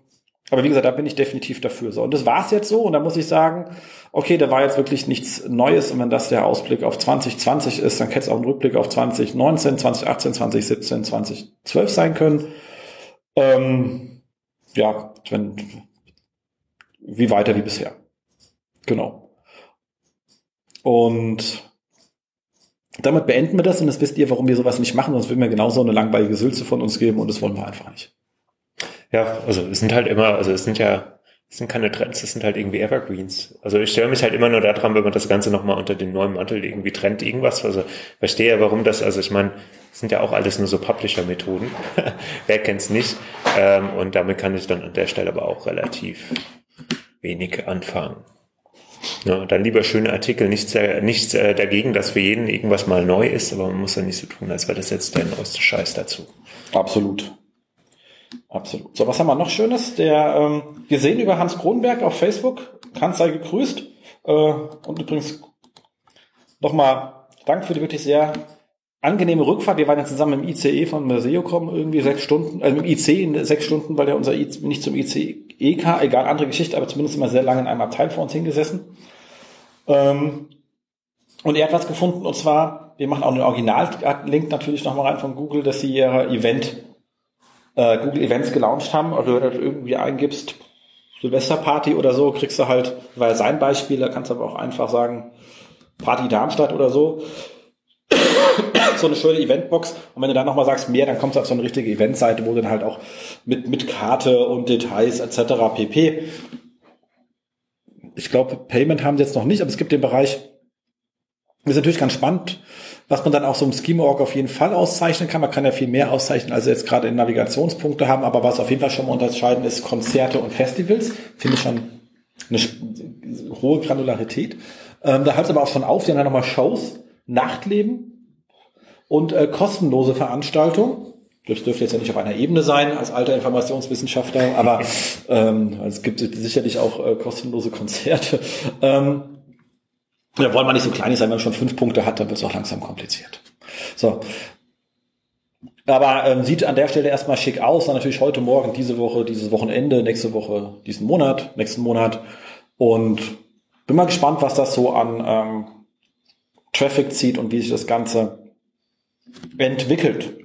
aber wie gesagt, da bin ich definitiv dafür. So, und das war's jetzt so. Und da muss ich sagen, okay, da war jetzt wirklich nichts Neues. Und wenn das der Ausblick auf 2020 ist, dann hätte es auch ein Rückblick auf 2019, 2018, 2017, 2012 sein können. Ähm, ja, wenn, wie weiter wie bisher. Genau. Und damit beenden wir das und das wisst ihr, warum wir sowas nicht machen, sonst würden wir genauso eine langweilige Sülze von uns geben und das wollen wir einfach nicht. Ja, also es sind halt immer, also es sind ja Das sind keine Trends, das sind halt irgendwie Evergreens. Also ich störe mich halt immer nur daran, wenn man das Ganze nochmal unter den neuen Mantel irgendwie trennt irgendwas. Also verstehe ja, warum das, also ich meine, sind ja auch alles nur so Publisher-Methoden. Wer kennt's nicht? Ähm, und damit kann ich dann an der Stelle aber auch relativ wenig anfangen. Ja, dann lieber schöne Artikel, nichts, äh, nichts äh, dagegen, dass für jeden irgendwas mal neu ist, aber man muss ja nicht so tun, als wäre das jetzt der neueste Scheiß dazu. Absolut. Absolut. So, was haben wir noch Schönes? Der ähm, gesehen über Hans Kronberg auf Facebook. Hans sei gegrüßt. Äh, und übrigens nochmal Dank für die wirklich sehr angenehme Rückfahrt. Wir waren ja zusammen im ICE von Museocom irgendwie sechs Stunden, also im IC in sechs Stunden, weil der unser IC, nicht zum ICE kam, egal, andere Geschichte, aber zumindest immer sehr lange in einem Abteil vor uns hingesessen. Ähm, und er hat was gefunden, und zwar, wir machen auch einen Original-Link natürlich nochmal rein von Google, dass sie ihr Event äh, Google Events gelauncht haben, wenn du irgendwie eingibst, Silvesterparty oder so, kriegst du halt, weil sein Beispiel, da kannst du aber auch einfach sagen, Party Darmstadt oder so, so eine schöne Eventbox. Und wenn du dann nochmal sagst mehr, dann kommst du auf so eine richtige Eventseite, wo dann halt auch mit, mit Karte und Details etc. pp. Ich glaube, Payment haben sie jetzt noch nicht, aber es gibt den Bereich, ist natürlich ganz spannend, was man dann auch so im Schema-Org auf jeden Fall auszeichnen kann. Man kann ja viel mehr auszeichnen, als jetzt gerade in Navigationspunkte haben, aber was auf jeden Fall schon mal unterscheiden ist Konzerte und Festivals. Finde ich schon eine hohe Granularität. Ähm, da hört es aber auch schon auf, die haben dann nochmal Shows, Nachtleben und äh, kostenlose Veranstaltungen. Das dürfte jetzt ja nicht auf einer Ebene sein als alter Informationswissenschaftler, aber ähm, es gibt sicherlich auch äh, kostenlose Konzerte. Ähm, ja, wollen wir nicht so klein sein, wenn man schon fünf Punkte hat, dann wird es auch langsam kompliziert. So. Aber ähm, sieht an der Stelle erstmal schick aus. Dann natürlich heute Morgen, diese Woche, dieses Wochenende, nächste Woche, diesen Monat, nächsten Monat. Und bin mal gespannt, was das so an ähm, Traffic zieht und wie sich das Ganze entwickelt.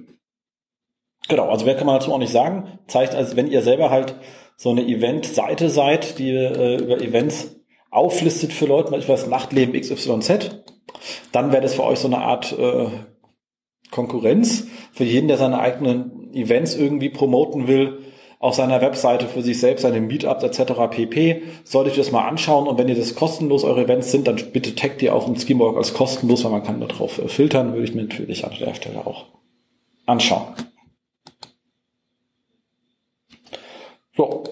Genau, also wer kann man dazu auch nicht sagen. Zeigt, also wenn ihr selber halt so eine Event-Seite seid, die äh, über Events auflistet für Leute, was Nachtleben XYZ, dann wäre das für euch so eine Art äh, Konkurrenz für jeden, der seine eigenen Events irgendwie promoten will, auf seiner Webseite für sich selbst, seine Meetups etc. pp. Solltet ihr das mal anschauen und wenn ihr das kostenlos eure Events sind, dann bitte taggt ihr auch im Schemorg als kostenlos, weil man kann darauf äh, filtern, würde ich mir natürlich an der Stelle auch anschauen. So,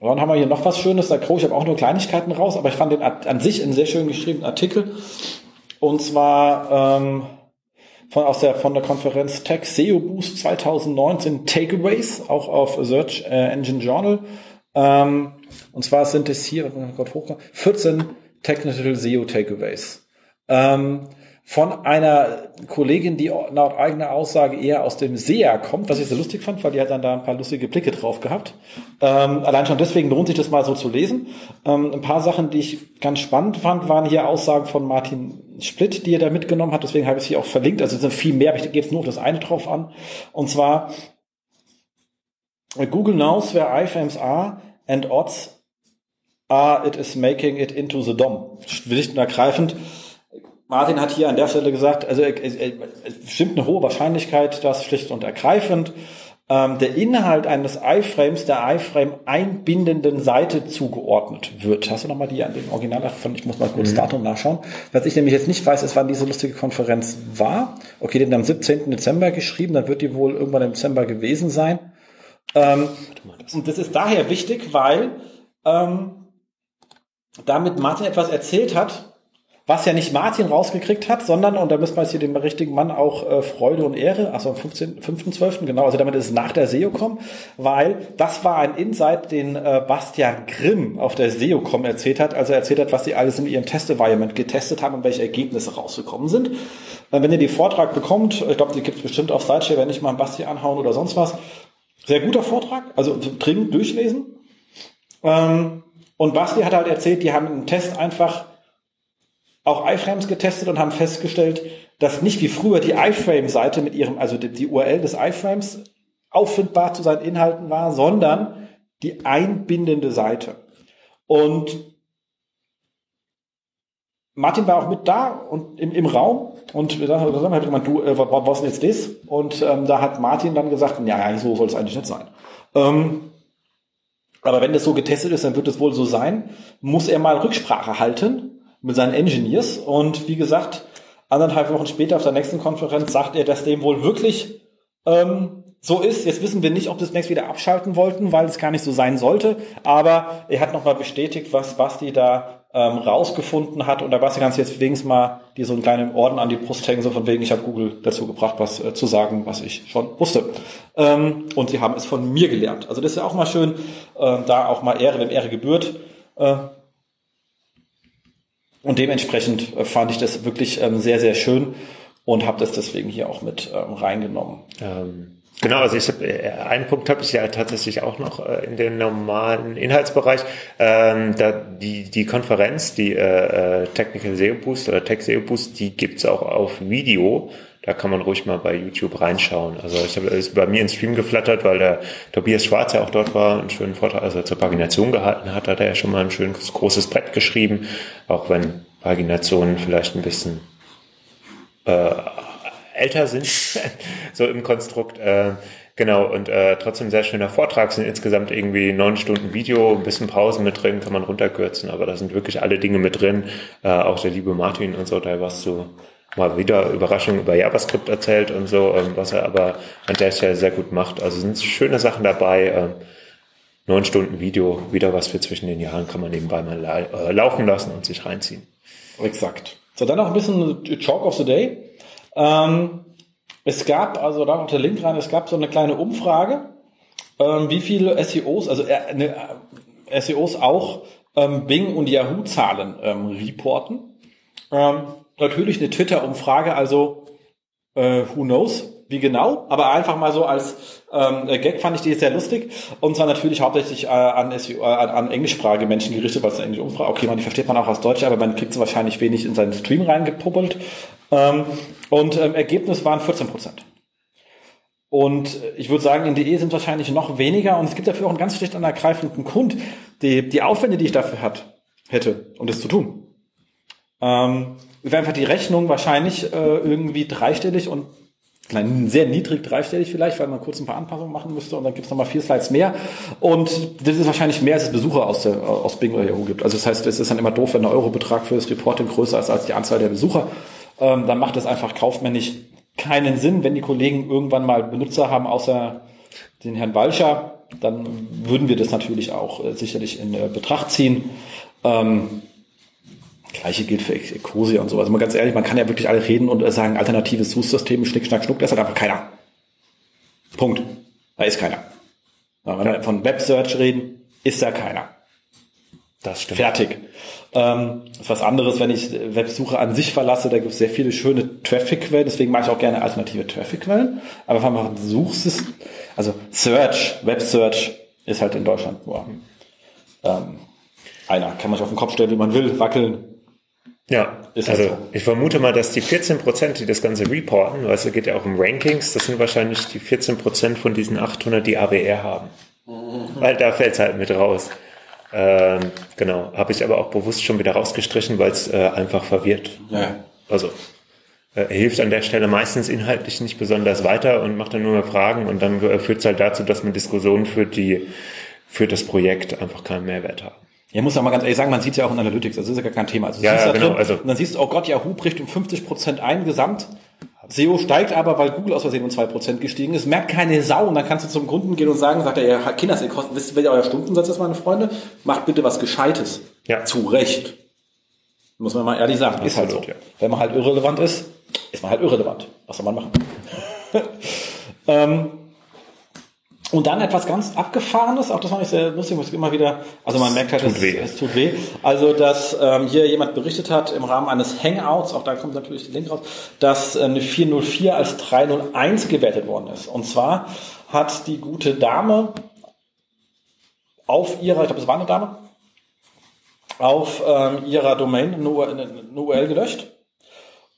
dann haben wir hier noch was Schönes, da kriege ich aber auch nur Kleinigkeiten raus, aber ich fand den an sich einen sehr schön geschriebenen Artikel. Und zwar ähm, von, aus der, von der Konferenz Tech SEO Boost 2019 Takeaways, auch auf Search äh, Engine Journal. Ähm, und zwar sind es hier, oh Gott, hoch, 14 Technical SEO Takeaways. Ähm, von einer Kollegin, die laut eigener Aussage eher aus dem SEA kommt, was ich sehr lustig fand, weil die hat dann da ein paar lustige Blicke drauf gehabt. Ähm, allein schon deswegen lohnt sich das mal so zu lesen. Ähm, ein paar Sachen, die ich ganz spannend fand, waren hier Aussagen von Martin Splitt, die er da mitgenommen hat. Deswegen habe ich sie auch verlinkt. Also es sind viel mehr, aber ich gehe jetzt nur auf das eine drauf an. Und zwar Google knows where iframes are and odds are it is making it into the DOM. Schlicht und ergreifend Martin hat hier an der Stelle gesagt, also es bestimmt eine hohe Wahrscheinlichkeit, dass schlicht und ergreifend ähm, der Inhalt eines iFrames der iFrame einbindenden Seite zugeordnet wird. Hast du nochmal die an den Original von, ich muss mal kurz mhm. Datum nachschauen. Was ich nämlich jetzt nicht weiß, ist, wann diese lustige Konferenz war. Okay, den am 17. Dezember geschrieben, dann wird die wohl irgendwann im Dezember gewesen sein. Ähm, und das ist daher wichtig, weil ähm, damit Martin etwas erzählt hat, was ja nicht Martin rausgekriegt hat, sondern, und da müssen wir jetzt hier dem richtigen Mann auch äh, Freude und Ehre, also am 5.12., genau, also damit ist es nach der SEOCom, weil das war ein Insight, den äh, Bastian Grimm auf der SEOCom erzählt hat, also er erzählt hat, was sie alles in ihrem Test-Environment getestet haben und welche Ergebnisse rausgekommen sind. Äh, wenn ihr den Vortrag bekommt, ich glaube, die gibt es bestimmt auf Sideshare, wenn nicht mal ein Basti anhauen oder sonst was, sehr guter Vortrag, also dringend durchlesen. Ähm, und Basti hat halt erzählt, die haben im Test einfach auch iFrames getestet und haben festgestellt, dass nicht wie früher die iFrame-Seite mit ihrem, also die, URL des iFrames auffindbar zu seinen Inhalten war, sondern die einbindende Seite. Und Martin war auch mit da und im, im Raum und haben halt gesagt, du, äh, was ist jetzt das? Und ähm, da hat Martin dann gesagt, ja, so soll es eigentlich nicht sein. Ähm, Aber wenn das so getestet ist, dann wird es wohl so sein. Muss er mal Rücksprache halten mit seinen Engineers. Und wie gesagt, anderthalb Wochen später auf der nächsten Konferenz sagt er, dass dem wohl wirklich ähm, so ist. Jetzt wissen wir nicht, ob das nächst wieder abschalten wollten, weil es gar nicht so sein sollte. Aber er hat nochmal bestätigt, was Basti da ähm, rausgefunden hat. Und da Basti kannst du jetzt wenigstens mal dir so einen kleinen Orden an die Brust hängen, so von wegen, ich habe Google dazu gebracht, was äh, zu sagen, was ich schon wusste. Ähm, und sie haben es von mir gelernt. Also das ist ja auch mal schön, äh, da auch mal Ehre, wenn Ehre gebührt. Äh, und dementsprechend äh, fand ich das wirklich ähm, sehr, sehr schön und habe das deswegen hier auch mit ähm, reingenommen. Ähm Genau, also ich hab, äh, einen Punkt habe ich ja tatsächlich auch noch äh, in den normalen Inhaltsbereich. Ähm, da die, die Konferenz, die äh, äh Technical SEO Boost oder Tech SEO Boost, die gibt's auch auf Video. Da kann man ruhig mal bei YouTube reinschauen. Also ich habe es bei mir in Stream geflattert, weil der Tobias Schwarz ja auch dort war, einen schönen Vortrag, also zur Pagination gehalten hat, hat er ja schon mal ein schönes großes Brett geschrieben, auch wenn Paginationen vielleicht ein bisschen äh, älter sind, so im Konstrukt. Äh, genau, und äh, trotzdem sehr schöner Vortrag, sind insgesamt irgendwie neun Stunden Video, ein bisschen Pause mit drin, kann man runterkürzen, aber da sind wirklich alle Dinge mit drin. Äh, auch der liebe Martin und so, da warst du mal wieder Überraschungen über JavaScript erzählt und so, ähm, was er aber an der Stelle sehr gut macht. Also sind schöne Sachen dabei. Ähm, neun Stunden Video, wieder was für zwischen den Jahren, kann man nebenbei mal la äh, laufen lassen und sich reinziehen. Exakt. So, dann noch ein bisschen Chalk of the Day. Ähm, es gab, also da noch der Link rein, es gab so eine kleine Umfrage, ähm, wie viele SEOs, also äh, ne, äh, SEOs auch ähm, Bing und Yahoo-Zahlen ähm, reporten. Natürlich eine Twitter-Umfrage, also äh, who knows, wie genau, aber einfach mal so als ähm, Gag fand ich die sehr lustig und zwar natürlich hauptsächlich äh, an, SEO, äh, an, an englischsprachige Menschen gerichtet, weil es eine englische Umfrage, okay, man, die versteht man auch aus Deutsch, aber man kriegt sie wahrscheinlich wenig in seinen Stream reingepuppelt ähm, und ähm, Ergebnis waren 14 Prozent. Und ich würde sagen, in DE sind wahrscheinlich noch weniger und es gibt dafür auch einen ganz schlicht und ergreifenden Grund. Die, die Aufwände, die ich dafür hat, hätte, um das zu tun, ähm, einfach die Rechnung wahrscheinlich äh, irgendwie dreistellig und sehr niedrig dreistellig vielleicht, weil man kurz ein paar Anpassungen machen müsste und dann gibt es nochmal vier Slides mehr. Und das ist wahrscheinlich mehr, als es Besucher aus, der, aus Bing oder Yahoo gibt. Also das heißt, es ist dann immer doof, wenn der Eurobetrag für das Reporting größer ist als die Anzahl der Besucher ähm, dann macht es einfach kaufmännisch keinen Sinn, wenn die Kollegen irgendwann mal Benutzer haben, außer den Herrn Walscher, dann würden wir das natürlich auch äh, sicherlich in äh, Betracht ziehen. Ähm, Gleiche gilt für Ecosia und so. Also mal ganz ehrlich, man kann ja wirklich alle reden und äh, sagen, alternatives Suchsystem, Schnick, Schnack, Schnuck, das hat einfach keiner. Punkt. Da ist keiner. wenn wir von Web Search reden, ist da keiner. Das stimmt. Fertig. Ähm, ist was anderes, wenn ich Websuche an sich verlasse, da gibt es sehr viele schöne Traffic-Quellen, deswegen mache ich auch gerne alternative Traffic-Quellen. Aber wenn man Suchsystem, also Search, Web Search ist halt in Deutschland nur ähm, einer. Kann man sich auf den Kopf stellen, wie man will, wackeln. Ja, ist also so. ich vermute mal, dass die 14 Prozent, die das Ganze reporten, weil es geht ja auch um Rankings, das sind wahrscheinlich die 14 Prozent von diesen 800, die AWR haben. Mhm. Weil da fällt es halt mit raus. Ähm, genau, habe ich aber auch bewusst schon wieder rausgestrichen, weil es äh, einfach verwirrt. Ja. Also äh, hilft an der Stelle meistens inhaltlich nicht besonders weiter und macht dann nur mehr Fragen und dann äh, führt es halt dazu, dass man Diskussionen führt, die für das Projekt einfach keinen Mehrwert haben. Ja, muss ja mal ganz ehrlich sagen, man sieht ja auch in Analytics, das ist ja gar kein Thema. Also, ja, ja genau, drin, also und dann siehst du, oh Gott, Yahoo bricht um 50 Prozent ein, gesamt. SEO steigt aber, weil Google aus Versehen um 2% gestiegen ist, merkt keine Sau und dann kannst du zum Kunden gehen und sagen, sagt er, ja, Kinders, ihr kostet, wisst ihr, euer Stundensatz ist, meine Freunde? Macht bitte was Gescheites. Ja. Zu Recht. Muss man mal ehrlich sagen, ist halt so. Ja. Wenn man halt irrelevant ist, ist man halt irrelevant. Was soll man machen? ähm, und dann etwas ganz Abgefahrenes, auch das fand ich sehr lustig, muss ich immer wieder, also man merkt halt, tut es, weh. es tut weh. Also, dass ähm, hier jemand berichtet hat im Rahmen eines Hangouts, auch da kommt natürlich der Link raus, dass äh, eine 404 als 301 gewertet worden ist. Und zwar hat die gute Dame auf ihrer, ich glaube, es war eine Dame, auf ähm, ihrer Domain eine URL gelöscht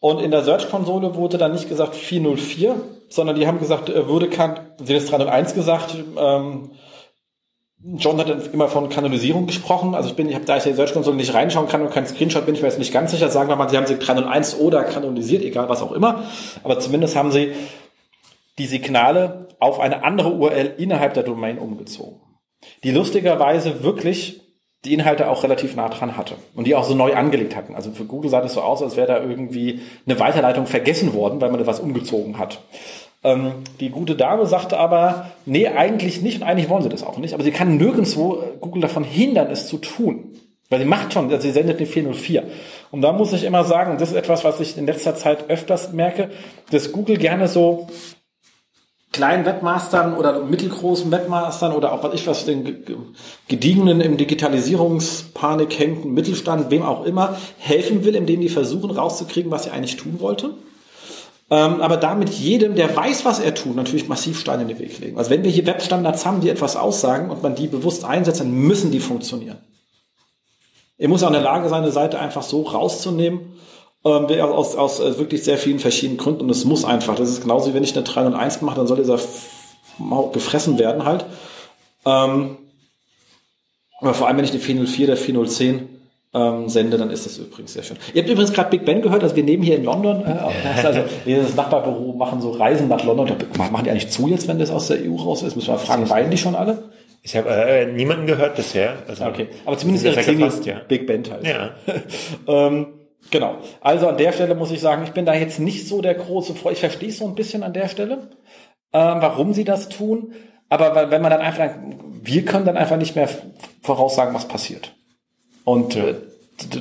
und in der Search-Konsole wurde dann nicht gesagt 404, sondern die haben gesagt, äh, würde kann, sie haben 301 gesagt, ähm, John hat immer von Kanonisierung gesprochen. Also ich bin, ich habe da ich in die Search-Konsole nicht reinschauen kann und keinen Screenshot, bin ich mir jetzt nicht ganz sicher. Sagen wir mal, sie haben sie 301 oder kanonisiert, egal was auch immer. Aber zumindest haben sie die Signale auf eine andere URL innerhalb der Domain umgezogen. die lustigerweise wirklich die Inhalte auch relativ nah dran hatte und die auch so neu angelegt hatten. Also für Google sah das so aus, als wäre da irgendwie eine Weiterleitung vergessen worden, weil man etwas umgezogen hat. Ähm, die gute Dame sagte aber, nee, eigentlich nicht und eigentlich wollen sie das auch nicht. Aber sie kann nirgendwo Google davon hindern, es zu tun. Weil sie macht schon, also sie sendet eine 404. Und da muss ich immer sagen, das ist etwas, was ich in letzter Zeit öfters merke, dass Google gerne so kleinen Webmastern oder mittelgroßen Webmastern oder auch was ich was den gediegenen im Digitalisierungspanik hängenden Mittelstand, wem auch immer, helfen will, indem die versuchen rauszukriegen, was sie eigentlich tun wollte. Ähm, aber damit jedem, der weiß, was er tut, natürlich massiv Steine in den Weg legen. Also wenn wir hier Webstandards haben, die etwas aussagen und man die bewusst einsetzt, dann müssen die funktionieren. Er muss auch in der Lage sein, eine Seite einfach so rauszunehmen, ähm, aus, aus äh, wirklich sehr vielen verschiedenen Gründen. Und es muss einfach. Das ist genauso wie wenn ich eine 301 mache, dann soll dieser gefressen werden halt. Ähm, aber vor allem, wenn ich eine 404 oder 4010 ähm, sende, dann ist das übrigens sehr schön. Ihr habt übrigens gerade Big Ben gehört, also wir nehmen hier in London, äh, also das Nachbarbüro machen so Reisen nach London. Machen die eigentlich zu jetzt, wenn das aus der EU raus ist? Müssen wir mal fragen, weinen die schon alle? Ich habe äh, niemanden gehört bisher. Also okay, aber zumindest ihre Klingel ja. Big Ben halt. Ja. ähm, genau. Also an der Stelle muss ich sagen, ich bin da jetzt nicht so der große Freund. Ich verstehe es so ein bisschen an der Stelle, ähm, warum sie das tun. Aber wenn man dann einfach, wir können dann einfach nicht mehr voraussagen, was passiert. Und äh,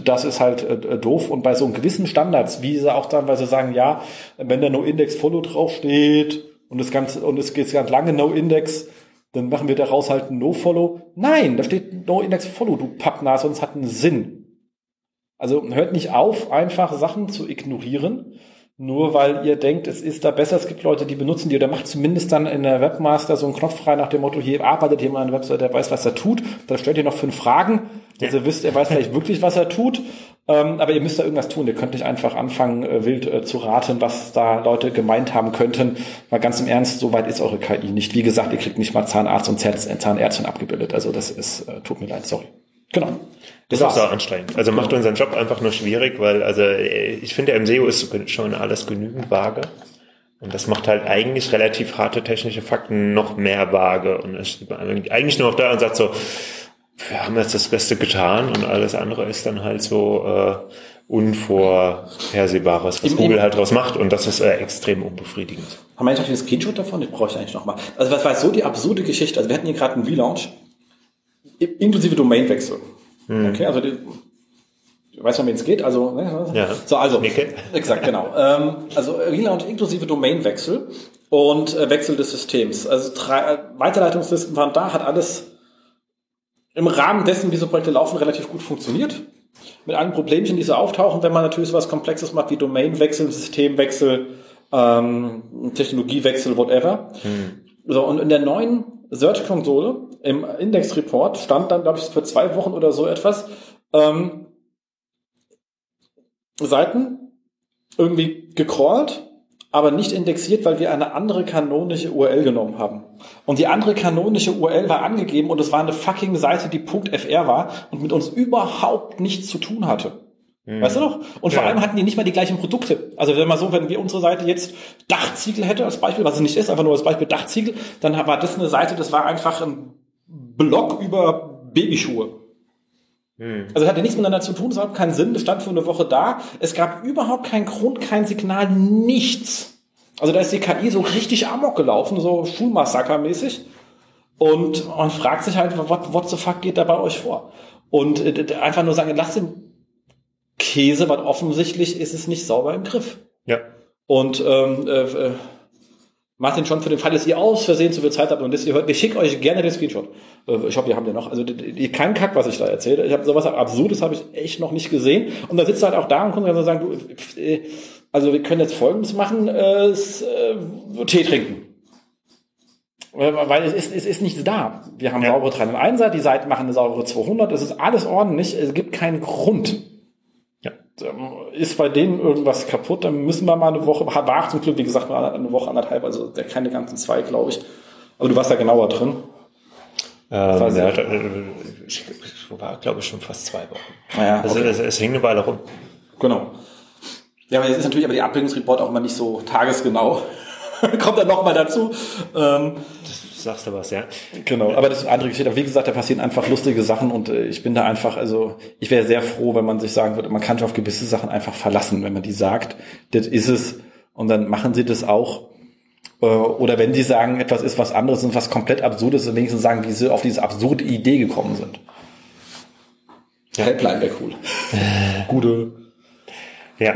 das ist halt äh, doof. Und bei so gewissen Standards, wie sie auch dann, weil sie sagen, ja, wenn da No Index Follow draufsteht und das Ganze, und es geht ganz lange No Index, dann machen wir daraus halt No-Follow. Nein, da steht No-Index-Follow, du Pappnase, und es hat einen Sinn. Also hört nicht auf, einfach Sachen zu ignorieren, nur weil ihr denkt, es ist da besser. Es gibt Leute, die benutzen die oder macht zumindest dann in der Webmaster so einen Knopf frei nach dem Motto, hier arbeitet jemand an der Webseite, der weiß, was er tut. Da stellt ihr noch fünf Fragen, dass ihr wisst, er weiß vielleicht wirklich, was er tut. Ähm, aber ihr müsst da irgendwas tun. Ihr könnt nicht einfach anfangen, äh, wild äh, zu raten, was da Leute gemeint haben könnten. Mal ganz im Ernst, so weit ist eure KI nicht. Wie gesagt, ihr kriegt nicht mal Zahnarzt und Zahnärztin abgebildet. Also das ist, äh, tut mir leid, sorry. Genau. Das, ist auch so anstrengend. Also macht unseren Job einfach nur schwierig, weil also ich finde, im SEO ist schon alles genügend vage. Und das macht halt eigentlich relativ harte technische Fakten noch mehr vage. Und es eigentlich nur noch da und sagt so, wir haben jetzt das Beste getan und alles andere ist dann halt so äh, Unvorhersehbares, was Im, Google halt draus macht und das ist äh, extrem unbefriedigend. Haben wir eigentlich noch den Screenshot davon? Den brauche ich eigentlich nochmal. Also was war so die absurde Geschichte? Also wir hatten hier gerade einen Relaunch inklusive Domainwechsel. Hm. Okay, also die, weißt ja, wie es geht. Also, ne? ja. so, also, Nicke. exakt, genau. ähm, also Relaunch inklusive Domainwechsel und äh, Wechsel des Systems. Also drei, Weiterleitungslisten waren da, hat alles im Rahmen dessen, wie so Projekte laufen, relativ gut funktioniert. Mit allen Problemchen, die so auftauchen, wenn man natürlich so was Komplexes macht wie Domainwechsel, Systemwechsel, ähm, Technologiewechsel, whatever. Hm. So, und in der neuen Search-Konsole im Index-Report stand dann, glaube ich, für zwei Wochen oder so etwas, ähm, Seiten irgendwie gecrawlt, aber nicht indexiert, weil wir eine andere kanonische URL genommen haben. Und die andere kanonische URL war angegeben und es war eine fucking Seite, die .fr war und mit uns überhaupt nichts zu tun hatte. Hm. Weißt du noch? Und vor allem hatten die nicht mal die gleichen Produkte. Also wenn man so, wenn wir unsere Seite jetzt Dachziegel hätte als Beispiel, was es nicht ist, einfach nur als Beispiel Dachziegel, dann war das eine Seite, das war einfach ein Blog über Babyschuhe. Hm. Also es hatte nichts miteinander zu tun, es hat keinen Sinn, es stand für eine Woche da. Es gab überhaupt keinen Grund, kein Signal, nichts. Also da ist die KI so richtig amok gelaufen, so Schulmassaker-mäßig. Und man fragt sich halt, what, what the fuck geht da bei euch vor? Und äh, einfach nur sagen, lasst den Käse, weil offensichtlich ist es nicht sauber im Griff. Ja. Und ähm, äh, äh Martin schon für den Fall, dass ihr aus Versehen zu viel Zeit habt und das ihr hört, wir schicken euch gerne den Screenshot. Äh, ich hoffe, ihr habt den noch. Also kein Kack, was ich da erzähle. Ich habe sowas Absurdes habe ich echt noch nicht gesehen. Und da sitzt du halt auch da und kannst also sagen, du, äh, also wir können jetzt Folgendes machen, äh, Tee trinken. Weil es ist, es ist nichts da. Wir haben ja. saubere 301er, die Seiten machen eine saubere 200, es ist alles ordentlich, es gibt keinen Grund ist bei denen irgendwas kaputt, dann müssen wir mal eine Woche, war zum Glück, wie gesagt, mal eine Woche, anderthalb, also der keine ganzen zwei, glaube ich. Aber du warst da genauer drin. Ähm, ja, ich war, glaube ich, schon fast zwei Wochen. Ja, also okay. es, es hing eine Weile rum. Genau. Ja, aber jetzt ist natürlich aber die Abbildungsreport auch immer nicht so tagesgenau. Kommt dann nochmal dazu. Ähm, sagst du was, ja. Genau, aber das ist eine andere Geschichte. Aber wie gesagt, da passieren einfach lustige Sachen und äh, ich bin da einfach, also ich wäre sehr froh, wenn man sich sagen würde, man kann sich auf gewisse Sachen einfach verlassen, wenn man die sagt, das ist es und dann machen sie das auch. Äh, oder wenn sie sagen, etwas ist was anderes und was komplett absurdes, dann wenigstens sagen, wie sie auf diese absurde Idee gekommen sind. Ja. Helpline wäre cool. Gute. Ja,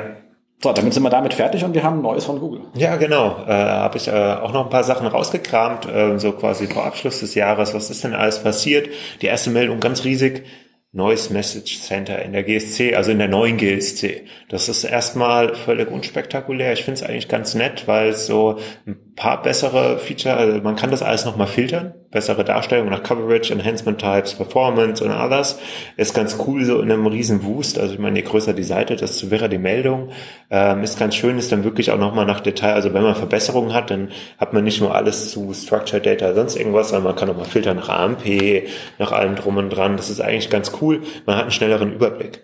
so, damit sind wir damit fertig und wir haben Neues von Google. Ja, genau. Äh, Habe ich äh, auch noch ein paar Sachen rausgekramt, äh, so quasi vor Abschluss des Jahres. Was ist denn alles passiert? Die erste Meldung ganz riesig. Neues Message Center in der GSC, also in der neuen GSC. Das ist erstmal völlig unspektakulär. Ich finde es eigentlich ganz nett, weil es so ein paar bessere Feature, also man kann das alles nochmal filtern bessere Darstellung nach Coverage, Enhancement Types, Performance und alles. Ist ganz cool so in einem riesen Wust. Also ich meine, je größer die Seite, desto wirrer die Meldung. Ähm, ist ganz schön, ist dann wirklich auch nochmal nach Detail. Also wenn man Verbesserungen hat, dann hat man nicht nur alles zu Structured Data, sonst irgendwas, sondern man kann auch mal filtern nach AMP, nach allem drum und dran. Das ist eigentlich ganz cool. Man hat einen schnelleren Überblick.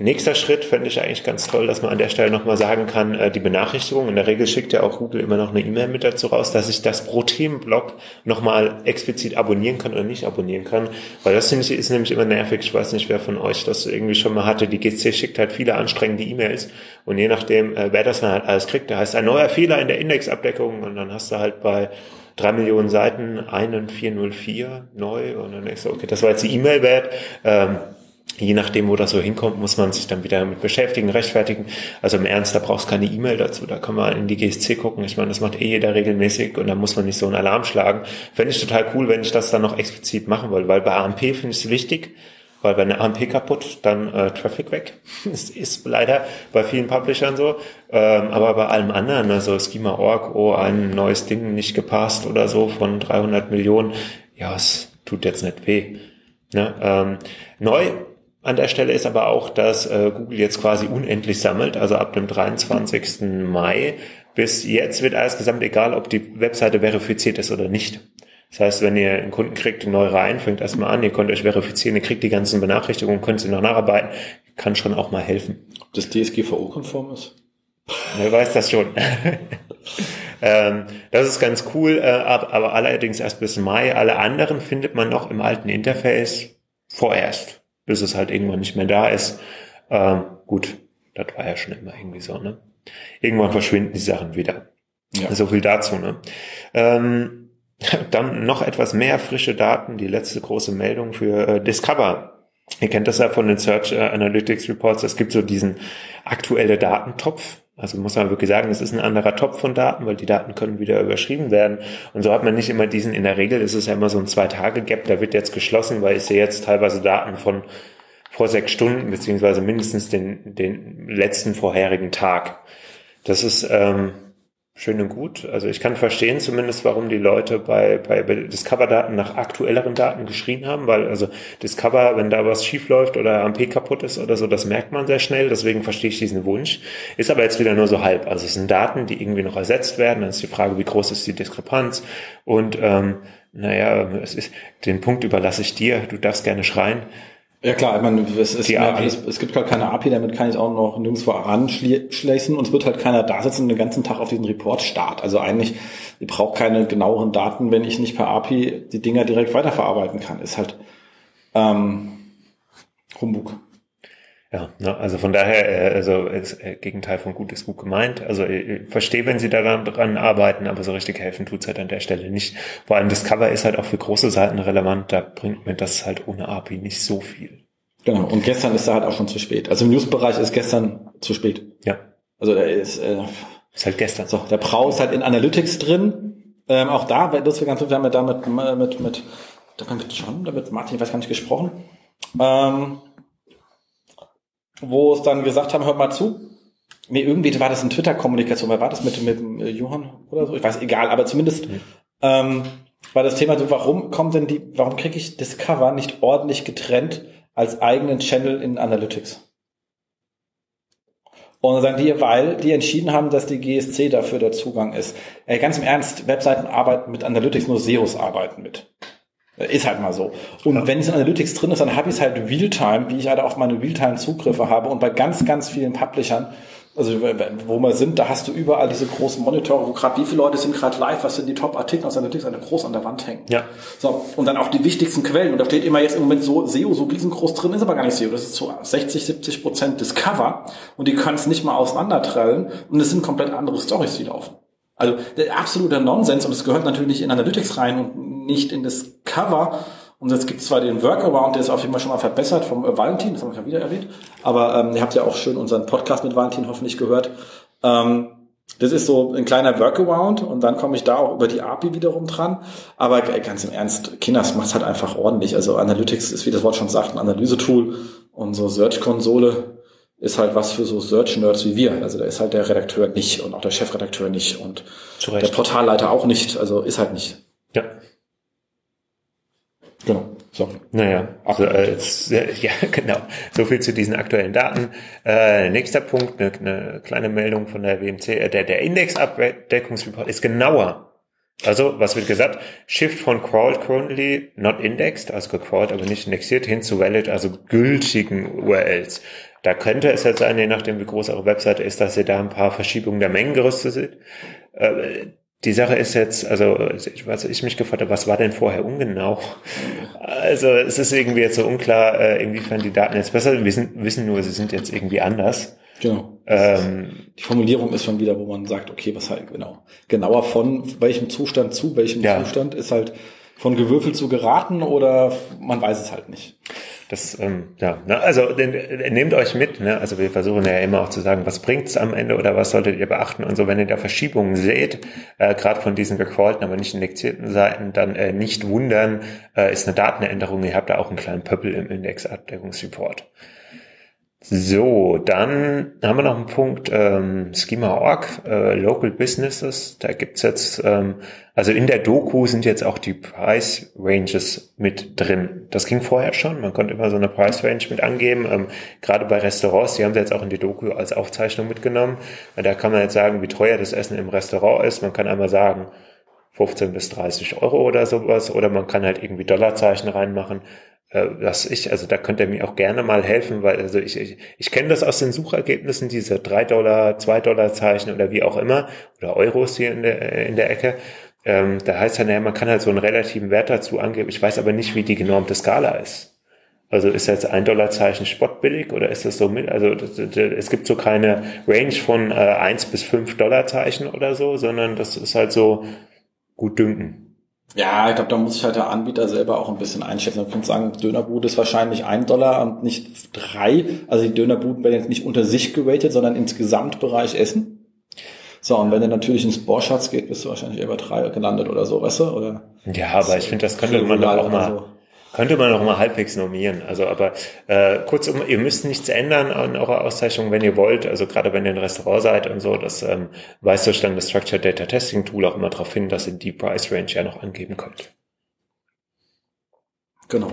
Nächster Schritt fände ich eigentlich ganz toll, dass man an der Stelle nochmal sagen kann, äh, die Benachrichtigung, in der Regel schickt ja auch Google immer noch eine E-Mail mit dazu raus, dass ich das pro Themenblock nochmal explizit abonnieren kann oder nicht abonnieren kann, weil das finde ich, ist nämlich immer nervig. Ich weiß nicht, wer von euch das irgendwie schon mal hatte. Die GC schickt halt viele anstrengende E-Mails und je nachdem, äh, wer das dann halt alles kriegt, da heißt ein neuer Fehler in der Indexabdeckung und dann hast du halt bei drei Millionen Seiten einen 404 neu und dann denkst du, okay, das war jetzt die E-Mail wert. Ähm, je nachdem, wo das so hinkommt, muss man sich dann wieder damit beschäftigen, rechtfertigen. Also im Ernst, da brauchst du keine E-Mail dazu. Da kann man in die GSC gucken. Ich meine, das macht eh jeder regelmäßig und da muss man nicht so einen Alarm schlagen. Fände ich total cool, wenn ich das dann noch explizit machen wollte, weil bei AMP finde ich es wichtig, weil einer AMP kaputt, dann äh, Traffic weg. Das ist leider bei vielen Publishern so. Ähm, aber bei allem anderen, also Schema.org, oh, ein neues Ding nicht gepasst oder so von 300 Millionen, ja, es tut jetzt nicht weh. Ne? Ähm, neu an der Stelle ist aber auch, dass äh, Google jetzt quasi unendlich sammelt, also ab dem 23. Mai bis jetzt wird alles gesammelt, egal ob die Webseite verifiziert ist oder nicht. Das heißt, wenn ihr einen Kunden kriegt, neu rein, fängt erstmal an, ihr könnt euch verifizieren, ihr kriegt die ganzen Benachrichtigungen, könnt sie noch nacharbeiten, kann schon auch mal helfen. Ob das DSGVO-konform ist? Wer weiß das schon. ähm, das ist ganz cool, äh, aber allerdings erst bis Mai. Alle anderen findet man noch im alten Interface vorerst bis es halt irgendwann nicht mehr da ist. Ähm, gut, das war ja schon immer irgendwie so, ne? Irgendwann verschwinden die Sachen wieder. Ja. So viel dazu, ne? Ähm, dann noch etwas mehr frische Daten, die letzte große Meldung für äh, Discover. Ihr kennt das ja von den Search äh, Analytics Reports. Es gibt so diesen aktuelle Datentopf. Also muss man wirklich sagen, es ist ein anderer Topf von Daten, weil die Daten können wieder überschrieben werden. Und so hat man nicht immer diesen, in der Regel ist es ja immer so ein Zwei-Tage-Gap, da wird jetzt geschlossen, weil ich sehe jetzt teilweise Daten von vor sechs Stunden, beziehungsweise mindestens den, den letzten vorherigen Tag. Das ist ähm, schön und gut. Also ich kann verstehen zumindest, warum die Leute bei, bei, Discover-Daten nach aktuelleren Daten geschrien haben, weil also Discover, wenn da was schief läuft oder AMP kaputt ist oder so, das merkt man sehr schnell. Deswegen verstehe ich diesen Wunsch. Ist aber jetzt wieder nur so halb. Also es sind Daten, die irgendwie noch ersetzt werden. Dann ist die Frage, wie groß ist die Diskrepanz? Und ähm, naja, es ist, den Punkt überlasse ich dir. Du darfst gerne schreien. Ja klar, ich meine, es, ist alles, es gibt halt keine API, damit kann ich auch noch nirgendwo anschließen und es wird halt keiner da sitzen den ganzen Tag auf diesen Report start. Also eigentlich, ich brauche keine genaueren Daten, wenn ich nicht per API die Dinger direkt weiterverarbeiten kann. Ist halt ähm, Humbug. Ja, ne, also von daher, äh, also das äh, Gegenteil von gut ist gut gemeint. Also ich verstehe, wenn sie daran dran arbeiten, aber so richtig helfen tut's halt an der Stelle nicht. Vor allem Discover ist halt auch für große Seiten relevant, da bringt mir das halt ohne API nicht so viel. Genau, und gestern ist da halt auch schon zu spät. Also im News-Bereich ist gestern zu spät. Ja. Also da ist, äh, ist halt gestern. So, der Brau ist halt in Analytics drin. Ähm, auch da, das wir ganz, wir haben ja da mit, mit, mit, da mit John, da mit Martin, ich weiß gar nicht, gesprochen. Ähm, wo es dann gesagt haben, hört mal zu. Nee, irgendwie war das eine Twitter-Kommunikation, war das mit, mit äh, Johann oder so? Ich weiß, egal, aber zumindest mhm. ähm, war das Thema so, warum kommt denn die, warum kriege ich Discover nicht ordentlich getrennt als eigenen Channel in Analytics? Und dann sagen die, weil die entschieden haben, dass die GSC dafür der Zugang ist. Ey, ganz im Ernst, Webseiten arbeiten mit Analytics, nur SEOs arbeiten mit. Ist halt mal so. Und ja. wenn es in Analytics drin ist, dann habe ich es halt Realtime, wie ich halt auf meine Realtime-Zugriffe habe. Und bei ganz, ganz vielen Publishern Also wo wir sind, da hast du überall diese großen Monitore, wo gerade wie viele Leute sind gerade live, was sind die Top-Artikel aus Analytics, eine groß an der Wand hängen. Ja. So, und dann auch die wichtigsten Quellen. Und da steht immer jetzt im Moment so SEO, so riesengroß drin, ist aber gar nicht SEO. Das ist so 60, 70 Prozent Discover und die können es nicht mal auseinandertrellen und es sind komplett andere Stories, die laufen. Also der absolute Nonsens und es gehört natürlich in Analytics rein und nicht in das Cover, und jetzt gibt es zwar den Workaround, der ist auf jeden Fall schon mal verbessert vom äh, Valentin, das haben wir ja wieder erwähnt. Aber ähm, ihr habt ja auch schön unseren Podcast mit Valentin hoffentlich gehört. Ähm, das ist so ein kleiner Workaround und dann komme ich da auch über die API wiederum dran. Aber ganz im Ernst, Kinders macht halt einfach ordentlich. Also Analytics ist, wie das Wort schon sagt, ein Analysetool und so Search-Konsole ist halt was für so Search-Nerds wie wir. Also da ist halt der Redakteur nicht und auch der Chefredakteur nicht und der Portalleiter auch nicht. Also ist halt nicht. Ja. Genau. So. Naja, also, äh, ja, genau. So viel zu diesen aktuellen Daten. Äh, nächster Punkt, eine, eine kleine Meldung von der WMC. Äh, der, der Index-Abdeckungsreport ist genauer. Also, was wird gesagt? Shift von crawled currently not indexed, also gecrawled, aber nicht indexiert, hin zu valid, also gültigen URLs. Da könnte es jetzt sein, je nachdem, wie groß eure Webseite ist, dass ihr da ein paar Verschiebungen der Mengengerüste seht. Äh, die Sache ist jetzt, also was ich mich gefragt habe, was war denn vorher ungenau? Also es ist irgendwie jetzt so unklar, äh, inwiefern die Daten jetzt besser sind. Wir sind, wissen nur, sie sind jetzt irgendwie anders. Genau. Ähm, die Formulierung ist schon wieder, wo man sagt, okay, was halt genau. Genauer von welchem Zustand zu welchem ja. Zustand ist halt von Gewürfel zu geraten oder man weiß es halt nicht. Das, ähm, ja, ne, also den, nehmt euch mit, ne? Also wir versuchen ja immer auch zu sagen, was bringt's am Ende oder was solltet ihr beachten und so, wenn ihr da Verschiebungen seht, äh, gerade von diesen gecrawlten, aber nicht indexierten Seiten, dann äh, nicht wundern, äh, ist eine Datenänderung, ihr habt da auch einen kleinen Pöppel im Indexabdeckungsreport. So, dann haben wir noch einen Punkt, ähm, Schema.org, äh, Local Businesses. Da gibt's jetzt, ähm, also in der Doku sind jetzt auch die Price Ranges mit drin. Das ging vorher schon, man konnte immer so eine Price Range mit angeben. Ähm, gerade bei Restaurants, die haben sie jetzt auch in die Doku als Aufzeichnung mitgenommen. Da kann man jetzt sagen, wie teuer das Essen im Restaurant ist. Man kann einmal sagen, 15 bis 30 Euro oder sowas, oder man kann halt irgendwie Dollarzeichen reinmachen was ich, also da könnt ihr mir auch gerne mal helfen, weil also ich, ich, ich kenne das aus den Suchergebnissen, diese drei Dollar, zwei Dollar Zeichen oder wie auch immer, oder Euros hier in der, in der Ecke. Ähm, da heißt ja, naja, man kann halt so einen relativen Wert dazu angeben. Ich weiß aber nicht, wie die genormte Skala ist. Also ist jetzt ein Dollar Zeichen spottbillig oder ist das so mit? Also es gibt so keine Range von äh, eins bis fünf Dollar Zeichen oder so, sondern das ist halt so gut dünken. Ja, ich glaube, da muss sich halt der Anbieter selber auch ein bisschen einschätzen. Man könnte sagen, Dönerbude ist wahrscheinlich ein Dollar und nicht drei. Also die Dönerbuden werden jetzt nicht unter sich geratet, sondern ins Gesamtbereich Essen. So, und wenn er natürlich ins Borschatz geht, bist du wahrscheinlich eher bei drei gelandet oder so, weißt du? Oder ja, aber ich finde, das könnte man doch auch mal, so. Könnte man noch mal halbwegs normieren. Also, aber äh, kurzum, ihr müsst nichts ändern an eurer Auszeichnung, wenn ihr wollt. Also gerade wenn ihr ein Restaurant seid und so, das ähm, weist euch dann das Structured Data Testing Tool auch immer darauf hin, dass ihr die Price Range ja noch angeben könnt. Genau.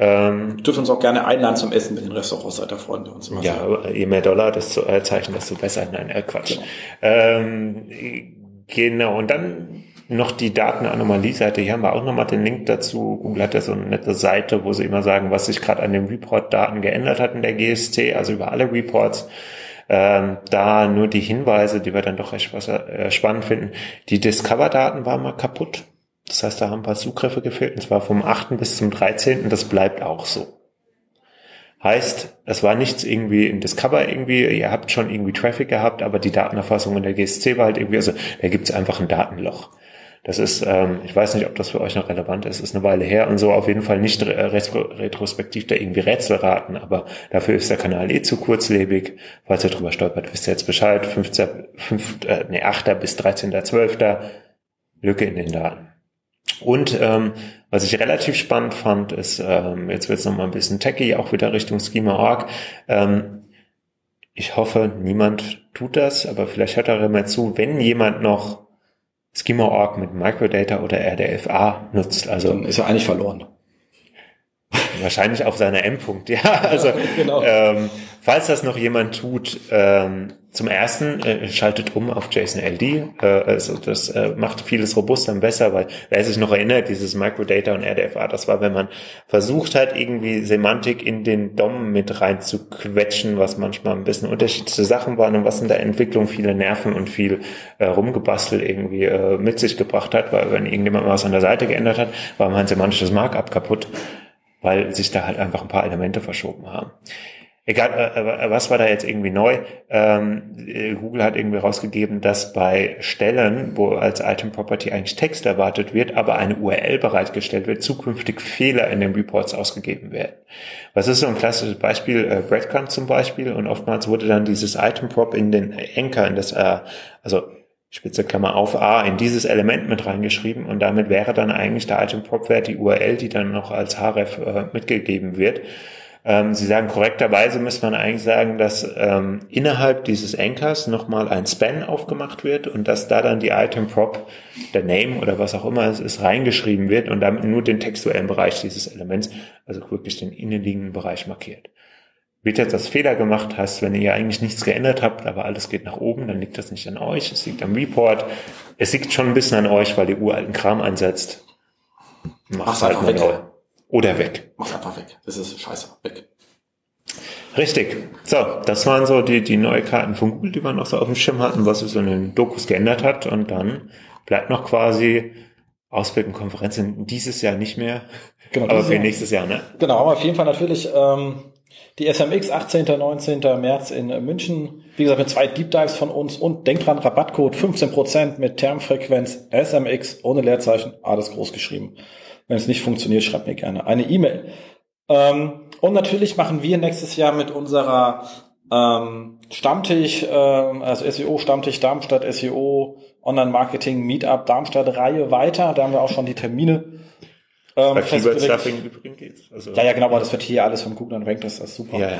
Ähm, dürft uns auch gerne einladen zum Essen mit den Restaurants, seid ihr Freunde und so. Ja, so. je mehr Dollar, desto äh, Zeichen, desto besser. Nein, äh, Quatsch. Genau. Ähm, genau. Und dann noch die Datenanomalie-Seite. Hier haben wir auch nochmal den Link dazu. Google hat ja so eine nette Seite, wo sie immer sagen, was sich gerade an den Report-Daten geändert hat in der GST, also über alle Reports. Ähm, da nur die Hinweise, die wir dann doch recht äh, spannend finden. Die Discover-Daten waren mal kaputt. Das heißt, da haben ein paar Zugriffe gefehlt, und zwar vom 8. bis zum 13. Das bleibt auch so. Heißt, es war nichts irgendwie in Discover irgendwie, ihr habt schon irgendwie Traffic gehabt, aber die Datenerfassung in der GSC war halt irgendwie, also da gibt es einfach ein Datenloch. Das ist, ähm, ich weiß nicht, ob das für euch noch relevant ist, ist eine Weile her und so auf jeden Fall nicht retrospektiv da irgendwie Rätsel raten, aber dafür ist der Kanal eh zu kurzlebig. Falls ihr drüber stolpert, wisst ihr jetzt Bescheid. 15, 5, äh, nee, 8. bis 13.12. Lücke in den Daten. Und ähm, was ich relativ spannend fand, ist, ähm, jetzt wird es nochmal ein bisschen techy, auch wieder Richtung Schema.org. Ähm, ich hoffe, niemand tut das, aber vielleicht hört er mal zu, wenn jemand noch Schema.org mit Microdata oder RDFA nutzt. Also Dann ist er eigentlich verloren. Wahrscheinlich auf seiner M-Punkt, ja. Also genau. ähm, falls das noch jemand tut, ähm, zum ersten äh, schaltet um auf JSON LD. Äh, also das äh, macht vieles robuster und besser, weil wer sich noch erinnert, dieses Microdata und RDFA, das war, wenn man versucht hat, irgendwie Semantik in den DOM mit rein zu quetschen, was manchmal ein bisschen unterschiedliche Sachen waren und was in der Entwicklung viele Nerven und viel äh, rumgebastelt irgendwie äh, mit sich gebracht hat, weil wenn irgendjemand was an der Seite geändert hat, war mein semantisches Markup kaputt, weil sich da halt einfach ein paar Elemente verschoben haben egal, äh, äh, was war da jetzt irgendwie neu? Ähm, äh, Google hat irgendwie rausgegeben, dass bei Stellen, wo als Item Property eigentlich Text erwartet wird, aber eine URL bereitgestellt wird, zukünftig Fehler in den Reports ausgegeben werden. Was ist so ein klassisches Beispiel? Äh, Breadcrumb zum Beispiel. Und oftmals wurde dann dieses Item Prop in den Anchor, in das, äh, also Spitze Klammer auf A in dieses Element mit reingeschrieben und damit wäre dann eigentlich der Item Prop Wert die URL, die dann noch als href äh, mitgegeben wird. Ähm, Sie sagen korrekterweise müsste man eigentlich sagen, dass ähm, innerhalb dieses Anchors nochmal ein Span aufgemacht wird und dass da dann die Item Prop, der Name oder was auch immer es ist, reingeschrieben wird und damit nur den textuellen Bereich dieses Elements, also wirklich den innenliegenden Bereich markiert. Wird jetzt das Fehler gemacht, heißt, wenn ihr eigentlich nichts geändert habt, aber alles geht nach oben, dann liegt das nicht an euch, es liegt am Report. Es liegt schon ein bisschen an euch, weil ihr uralten Kram einsetzt. Macht halt mal neu. Oder weg. Mach einfach weg. Das ist scheiße. Weg. Richtig. So, das waren so die, die Neuigkeiten von Google, die wir noch so auf dem Schirm hatten, was sich so in den Dokus geändert hat. Und dann bleibt noch quasi Ausblick und Konferenzen dieses Jahr nicht mehr. Genau, aber für Jahr. nächstes Jahr, ne? Genau, aber auf jeden Fall natürlich ähm, die SMX 18. 19. März in München. Wie gesagt, mit zwei Deep Dives von uns und denkt dran, Rabattcode 15% mit Termfrequenz SMX ohne Leerzeichen, alles groß geschrieben. Wenn es nicht funktioniert, schreibt mir gerne eine E-Mail. Ähm, und natürlich machen wir nächstes Jahr mit unserer ähm, Stammtisch, ähm, also SEO Stammtisch Darmstadt, SEO Online Marketing Meetup Darmstadt Reihe weiter. Da haben wir auch schon die Termine. Ähm, Bei Keyword Stuffing übrigens geht's. Also, ja, ja, genau, aber das wird hier alles von Google und Rank, das ist super. Ja, ja.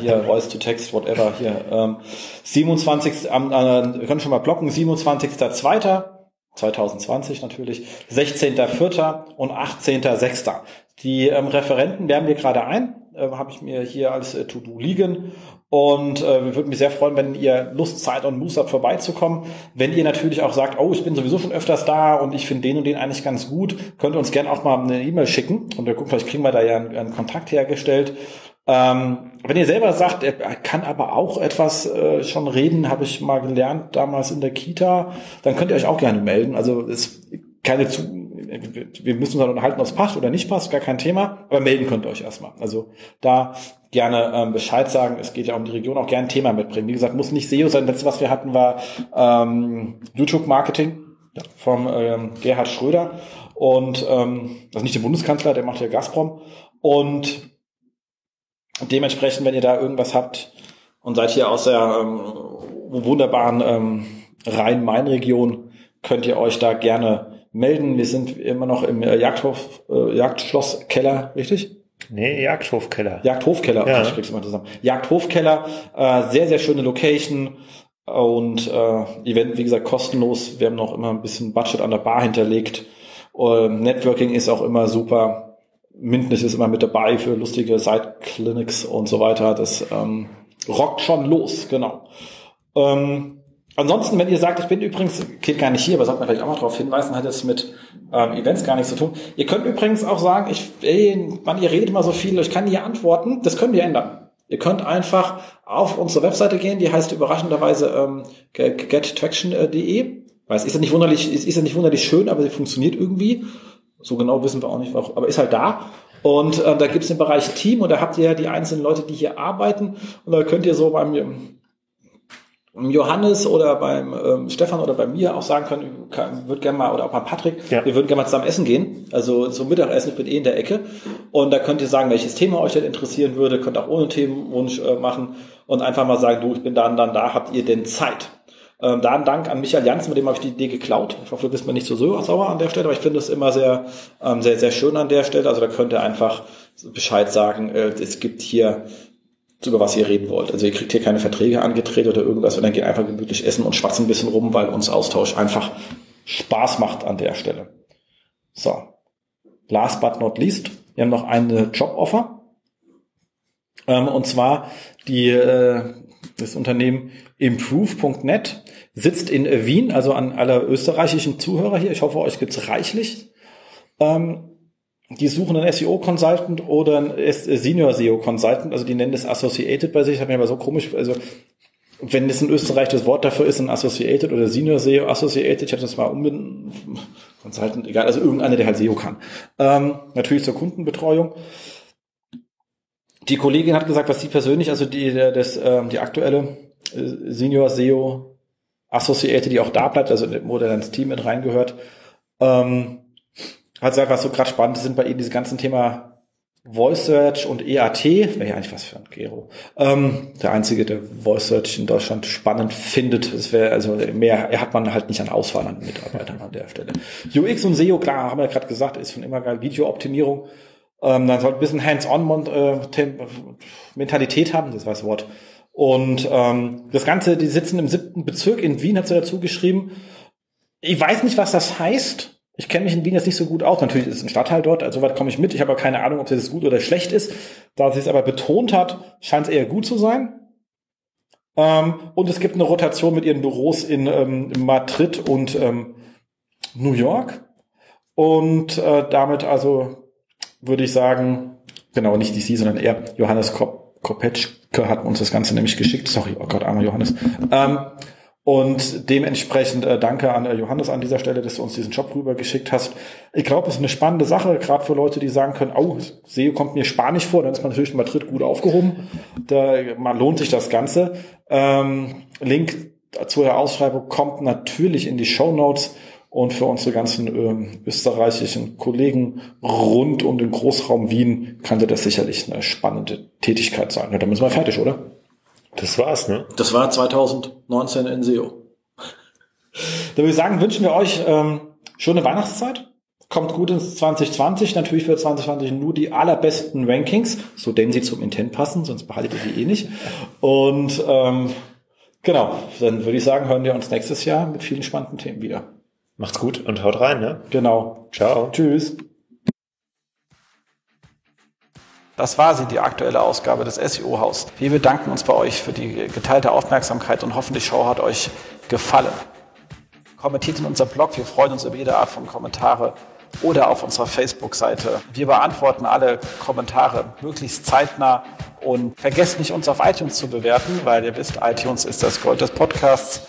Hier, Voice to Text, whatever, hier. Ähm, 27. Am, äh, wir können schon mal blocken, 27.02. 2020 natürlich, 16.04. und 18.06. Die ähm, Referenten werden wir gerade ein, äh, habe ich mir hier als äh, To-Do liegen und äh, wir würden mich sehr freuen, wenn ihr Lust, Zeit und Muße habt, vorbeizukommen. Wenn ihr natürlich auch sagt, oh, ich bin sowieso schon öfters da und ich finde den und den eigentlich ganz gut, könnt ihr uns gerne auch mal eine E-Mail schicken und wir gucken, vielleicht kriegen wir da ja einen, einen Kontakt hergestellt. Ähm, wenn ihr selber sagt, er kann aber auch etwas äh, schon reden, habe ich mal gelernt damals in der Kita, dann könnt ihr euch auch gerne melden. Also ist keine zu, wir müssen uns dann unterhalten, ob es passt oder nicht passt, gar kein Thema, aber melden könnt ihr euch erstmal. Also da gerne ähm, Bescheid sagen. Es geht ja um die Region, auch gerne ein Thema mitbringen. Wie gesagt, muss nicht SEO sein. Das letzte, was wir hatten, war ähm, YouTube-Marketing vom ähm, Gerhard Schröder und ähm, also nicht der Bundeskanzler, der macht ja Gazprom und dementsprechend, wenn ihr da irgendwas habt und seid hier aus der ähm, wunderbaren ähm, Rhein-Main-Region, könnt ihr euch da gerne melden. Wir sind immer noch im äh, Jagdhof, äh, Jagdschlosskeller, richtig? Nee, Jagdhofkeller. Jagdhofkeller, ja. ich krieg's mal zusammen. Jagdhofkeller, äh, sehr, sehr schöne Location und äh, Event, wie gesagt, kostenlos. Wir haben noch immer ein bisschen Budget an der Bar hinterlegt. Uh, Networking ist auch immer super. Mindness ist immer mit dabei für lustige Side-Clinics und so weiter. Das ähm, rockt schon los, genau. Ähm, ansonsten, wenn ihr sagt, ich bin übrigens, geht gar nicht hier, aber sollte man vielleicht auch mal darauf hinweisen, hat es mit ähm, Events gar nichts zu tun. Ihr könnt übrigens auch sagen, ich, ey, Mann, ihr redet immer so viel, ich kann hier antworten. Das können wir ändern. Ihr könnt einfach auf unsere Webseite gehen, die heißt überraschenderweise ähm, gettraction.de. Weiß, ist ja nicht wunderlich, ist, ist ja nicht wunderlich schön, aber sie funktioniert irgendwie. So genau wissen wir auch nicht, warum, aber ist halt da. Und äh, da gibt es den Bereich Team und da habt ihr ja die einzelnen Leute, die hier arbeiten. Und da könnt ihr so beim Johannes oder beim ähm, Stefan oder bei mir auch sagen können, kann, würde gerne mal, oder auch beim Patrick, ja. wir würden gerne mal zusammen essen gehen. Also zum Mittagessen, ich bin eh in der Ecke. Und da könnt ihr sagen, welches Thema euch denn interessieren würde, könnt auch ohne Themenwunsch äh, machen und einfach mal sagen, du, ich bin dann, dann da, habt ihr denn Zeit? Ähm, da ein Dank an Michael Janssen, mit dem habe ich die Idee geklaut. Ich hoffe, du bist mir nicht so sauer an der Stelle, aber ich finde es immer sehr, ähm, sehr, sehr schön an der Stelle. Also da könnt ihr einfach Bescheid sagen, äh, es gibt hier über was ihr reden wollt. Also ihr kriegt hier keine Verträge angedreht oder irgendwas, sondern geht einfach gemütlich essen und schwatzen ein bisschen rum, weil uns Austausch einfach Spaß macht an der Stelle. So. Last but not least, Wir haben noch eine Joboffer. Ähm, und zwar die, äh, das Unternehmen improve.net sitzt in Wien, also an alle österreichischen Zuhörer hier. Ich hoffe, euch gibt's reichlich. Ähm, die suchen einen SEO-Consultant oder einen Senior SEO-Consultant, also die nennen das Associated bei sich, das hat mir aber so komisch, also wenn es in Österreich das Wort dafür ist, ein Associated oder Senior SEO Associated, ich habe das mal umbenannt, Consultant, egal, also irgendeiner, der halt SEO kann. Ähm, natürlich zur Kundenbetreuung. Die Kollegin hat gesagt, was sie persönlich, also die, das, ähm, die aktuelle äh, Senior SEO Associated, die auch da bleibt, also wo der ins Team mit reingehört, ähm, hat gesagt, was so gerade spannend sind bei ihnen, dieses ganze Thema Voice Search und EAT, wäre ja eigentlich was für ein Gero. Ähm, der einzige, der Voice Search in Deutschland spannend findet. Es wäre also mehr, er hat man halt nicht an Auswahl an Mitarbeitern an der Stelle. UX und SEO, klar, haben wir ja gerade gesagt, ist schon immer geil. Videooptimierung. Ähm, dann sollte ein bisschen Hands-on-Mentalität äh, haben, das war das Wort. Und ähm, das Ganze, die sitzen im siebten Bezirk in Wien, hat sie dazu geschrieben. Ich weiß nicht, was das heißt. Ich kenne mich in Wien jetzt nicht so gut aus. Natürlich ist es ein Stadtteil dort, also weit komme ich mit. Ich habe aber keine Ahnung, ob es gut oder schlecht ist. Da sie es aber betont hat, scheint es eher gut zu sein. Ähm, und es gibt eine Rotation mit ihren Büros in ähm, Madrid und ähm, New York. Und äh, damit also würde ich sagen, genau, nicht Sie, sondern er, Johannes Kopetschke hat uns das Ganze nämlich geschickt. Sorry, oh Gott, armer Johannes. Ähm, und dementsprechend äh, danke an äh, Johannes an dieser Stelle, dass du uns diesen Job rübergeschickt hast. Ich glaube, es ist eine spannende Sache, gerade für Leute, die sagen können, oh, SEO kommt mir spanisch vor, dann ist man natürlich in Madrid gut aufgehoben. Da man lohnt sich das Ganze. Ähm, Link zur Ausschreibung kommt natürlich in die Show Notes. Und für unsere ganzen äh, österreichischen Kollegen rund um den Großraum Wien könnte das sicherlich eine spannende Tätigkeit sein. Ja, dann müssen wir fertig, oder? Das war's, ne? Das war 2019 in SEO. Da würde ich sagen, wünschen wir euch ähm, schöne Weihnachtszeit. Kommt gut ins 2020. Natürlich für 2020 nur die allerbesten Rankings, so denn sie zum Intent passen, sonst behaltet ihr die eh nicht. Und ähm, genau, dann würde ich sagen, hören wir uns nächstes Jahr mit vielen spannenden Themen wieder. Macht's gut und haut rein, ne? Genau. Ciao. Tschüss. Das war sie, die aktuelle Ausgabe des SEO-Haus. Wir bedanken uns bei euch für die geteilte Aufmerksamkeit und hoffen, die Show hat euch gefallen. Kommentiert in unserem Blog, wir freuen uns über jede Art von Kommentare oder auf unserer Facebook-Seite. Wir beantworten alle Kommentare möglichst zeitnah und vergesst nicht, uns auf iTunes zu bewerten, weil ihr wisst, iTunes ist das Gold des Podcasts.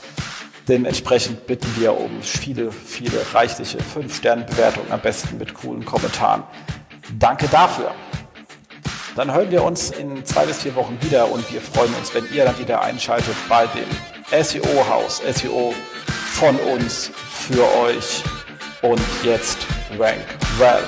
Dementsprechend bitten wir um viele, viele reichliche 5-Sterne-Bewertungen, am besten mit coolen Kommentaren. Danke dafür. Dann hören wir uns in zwei bis vier Wochen wieder und wir freuen uns, wenn ihr dann wieder einschaltet bei dem SEO-Haus. SEO von uns für euch. Und jetzt Rank Well.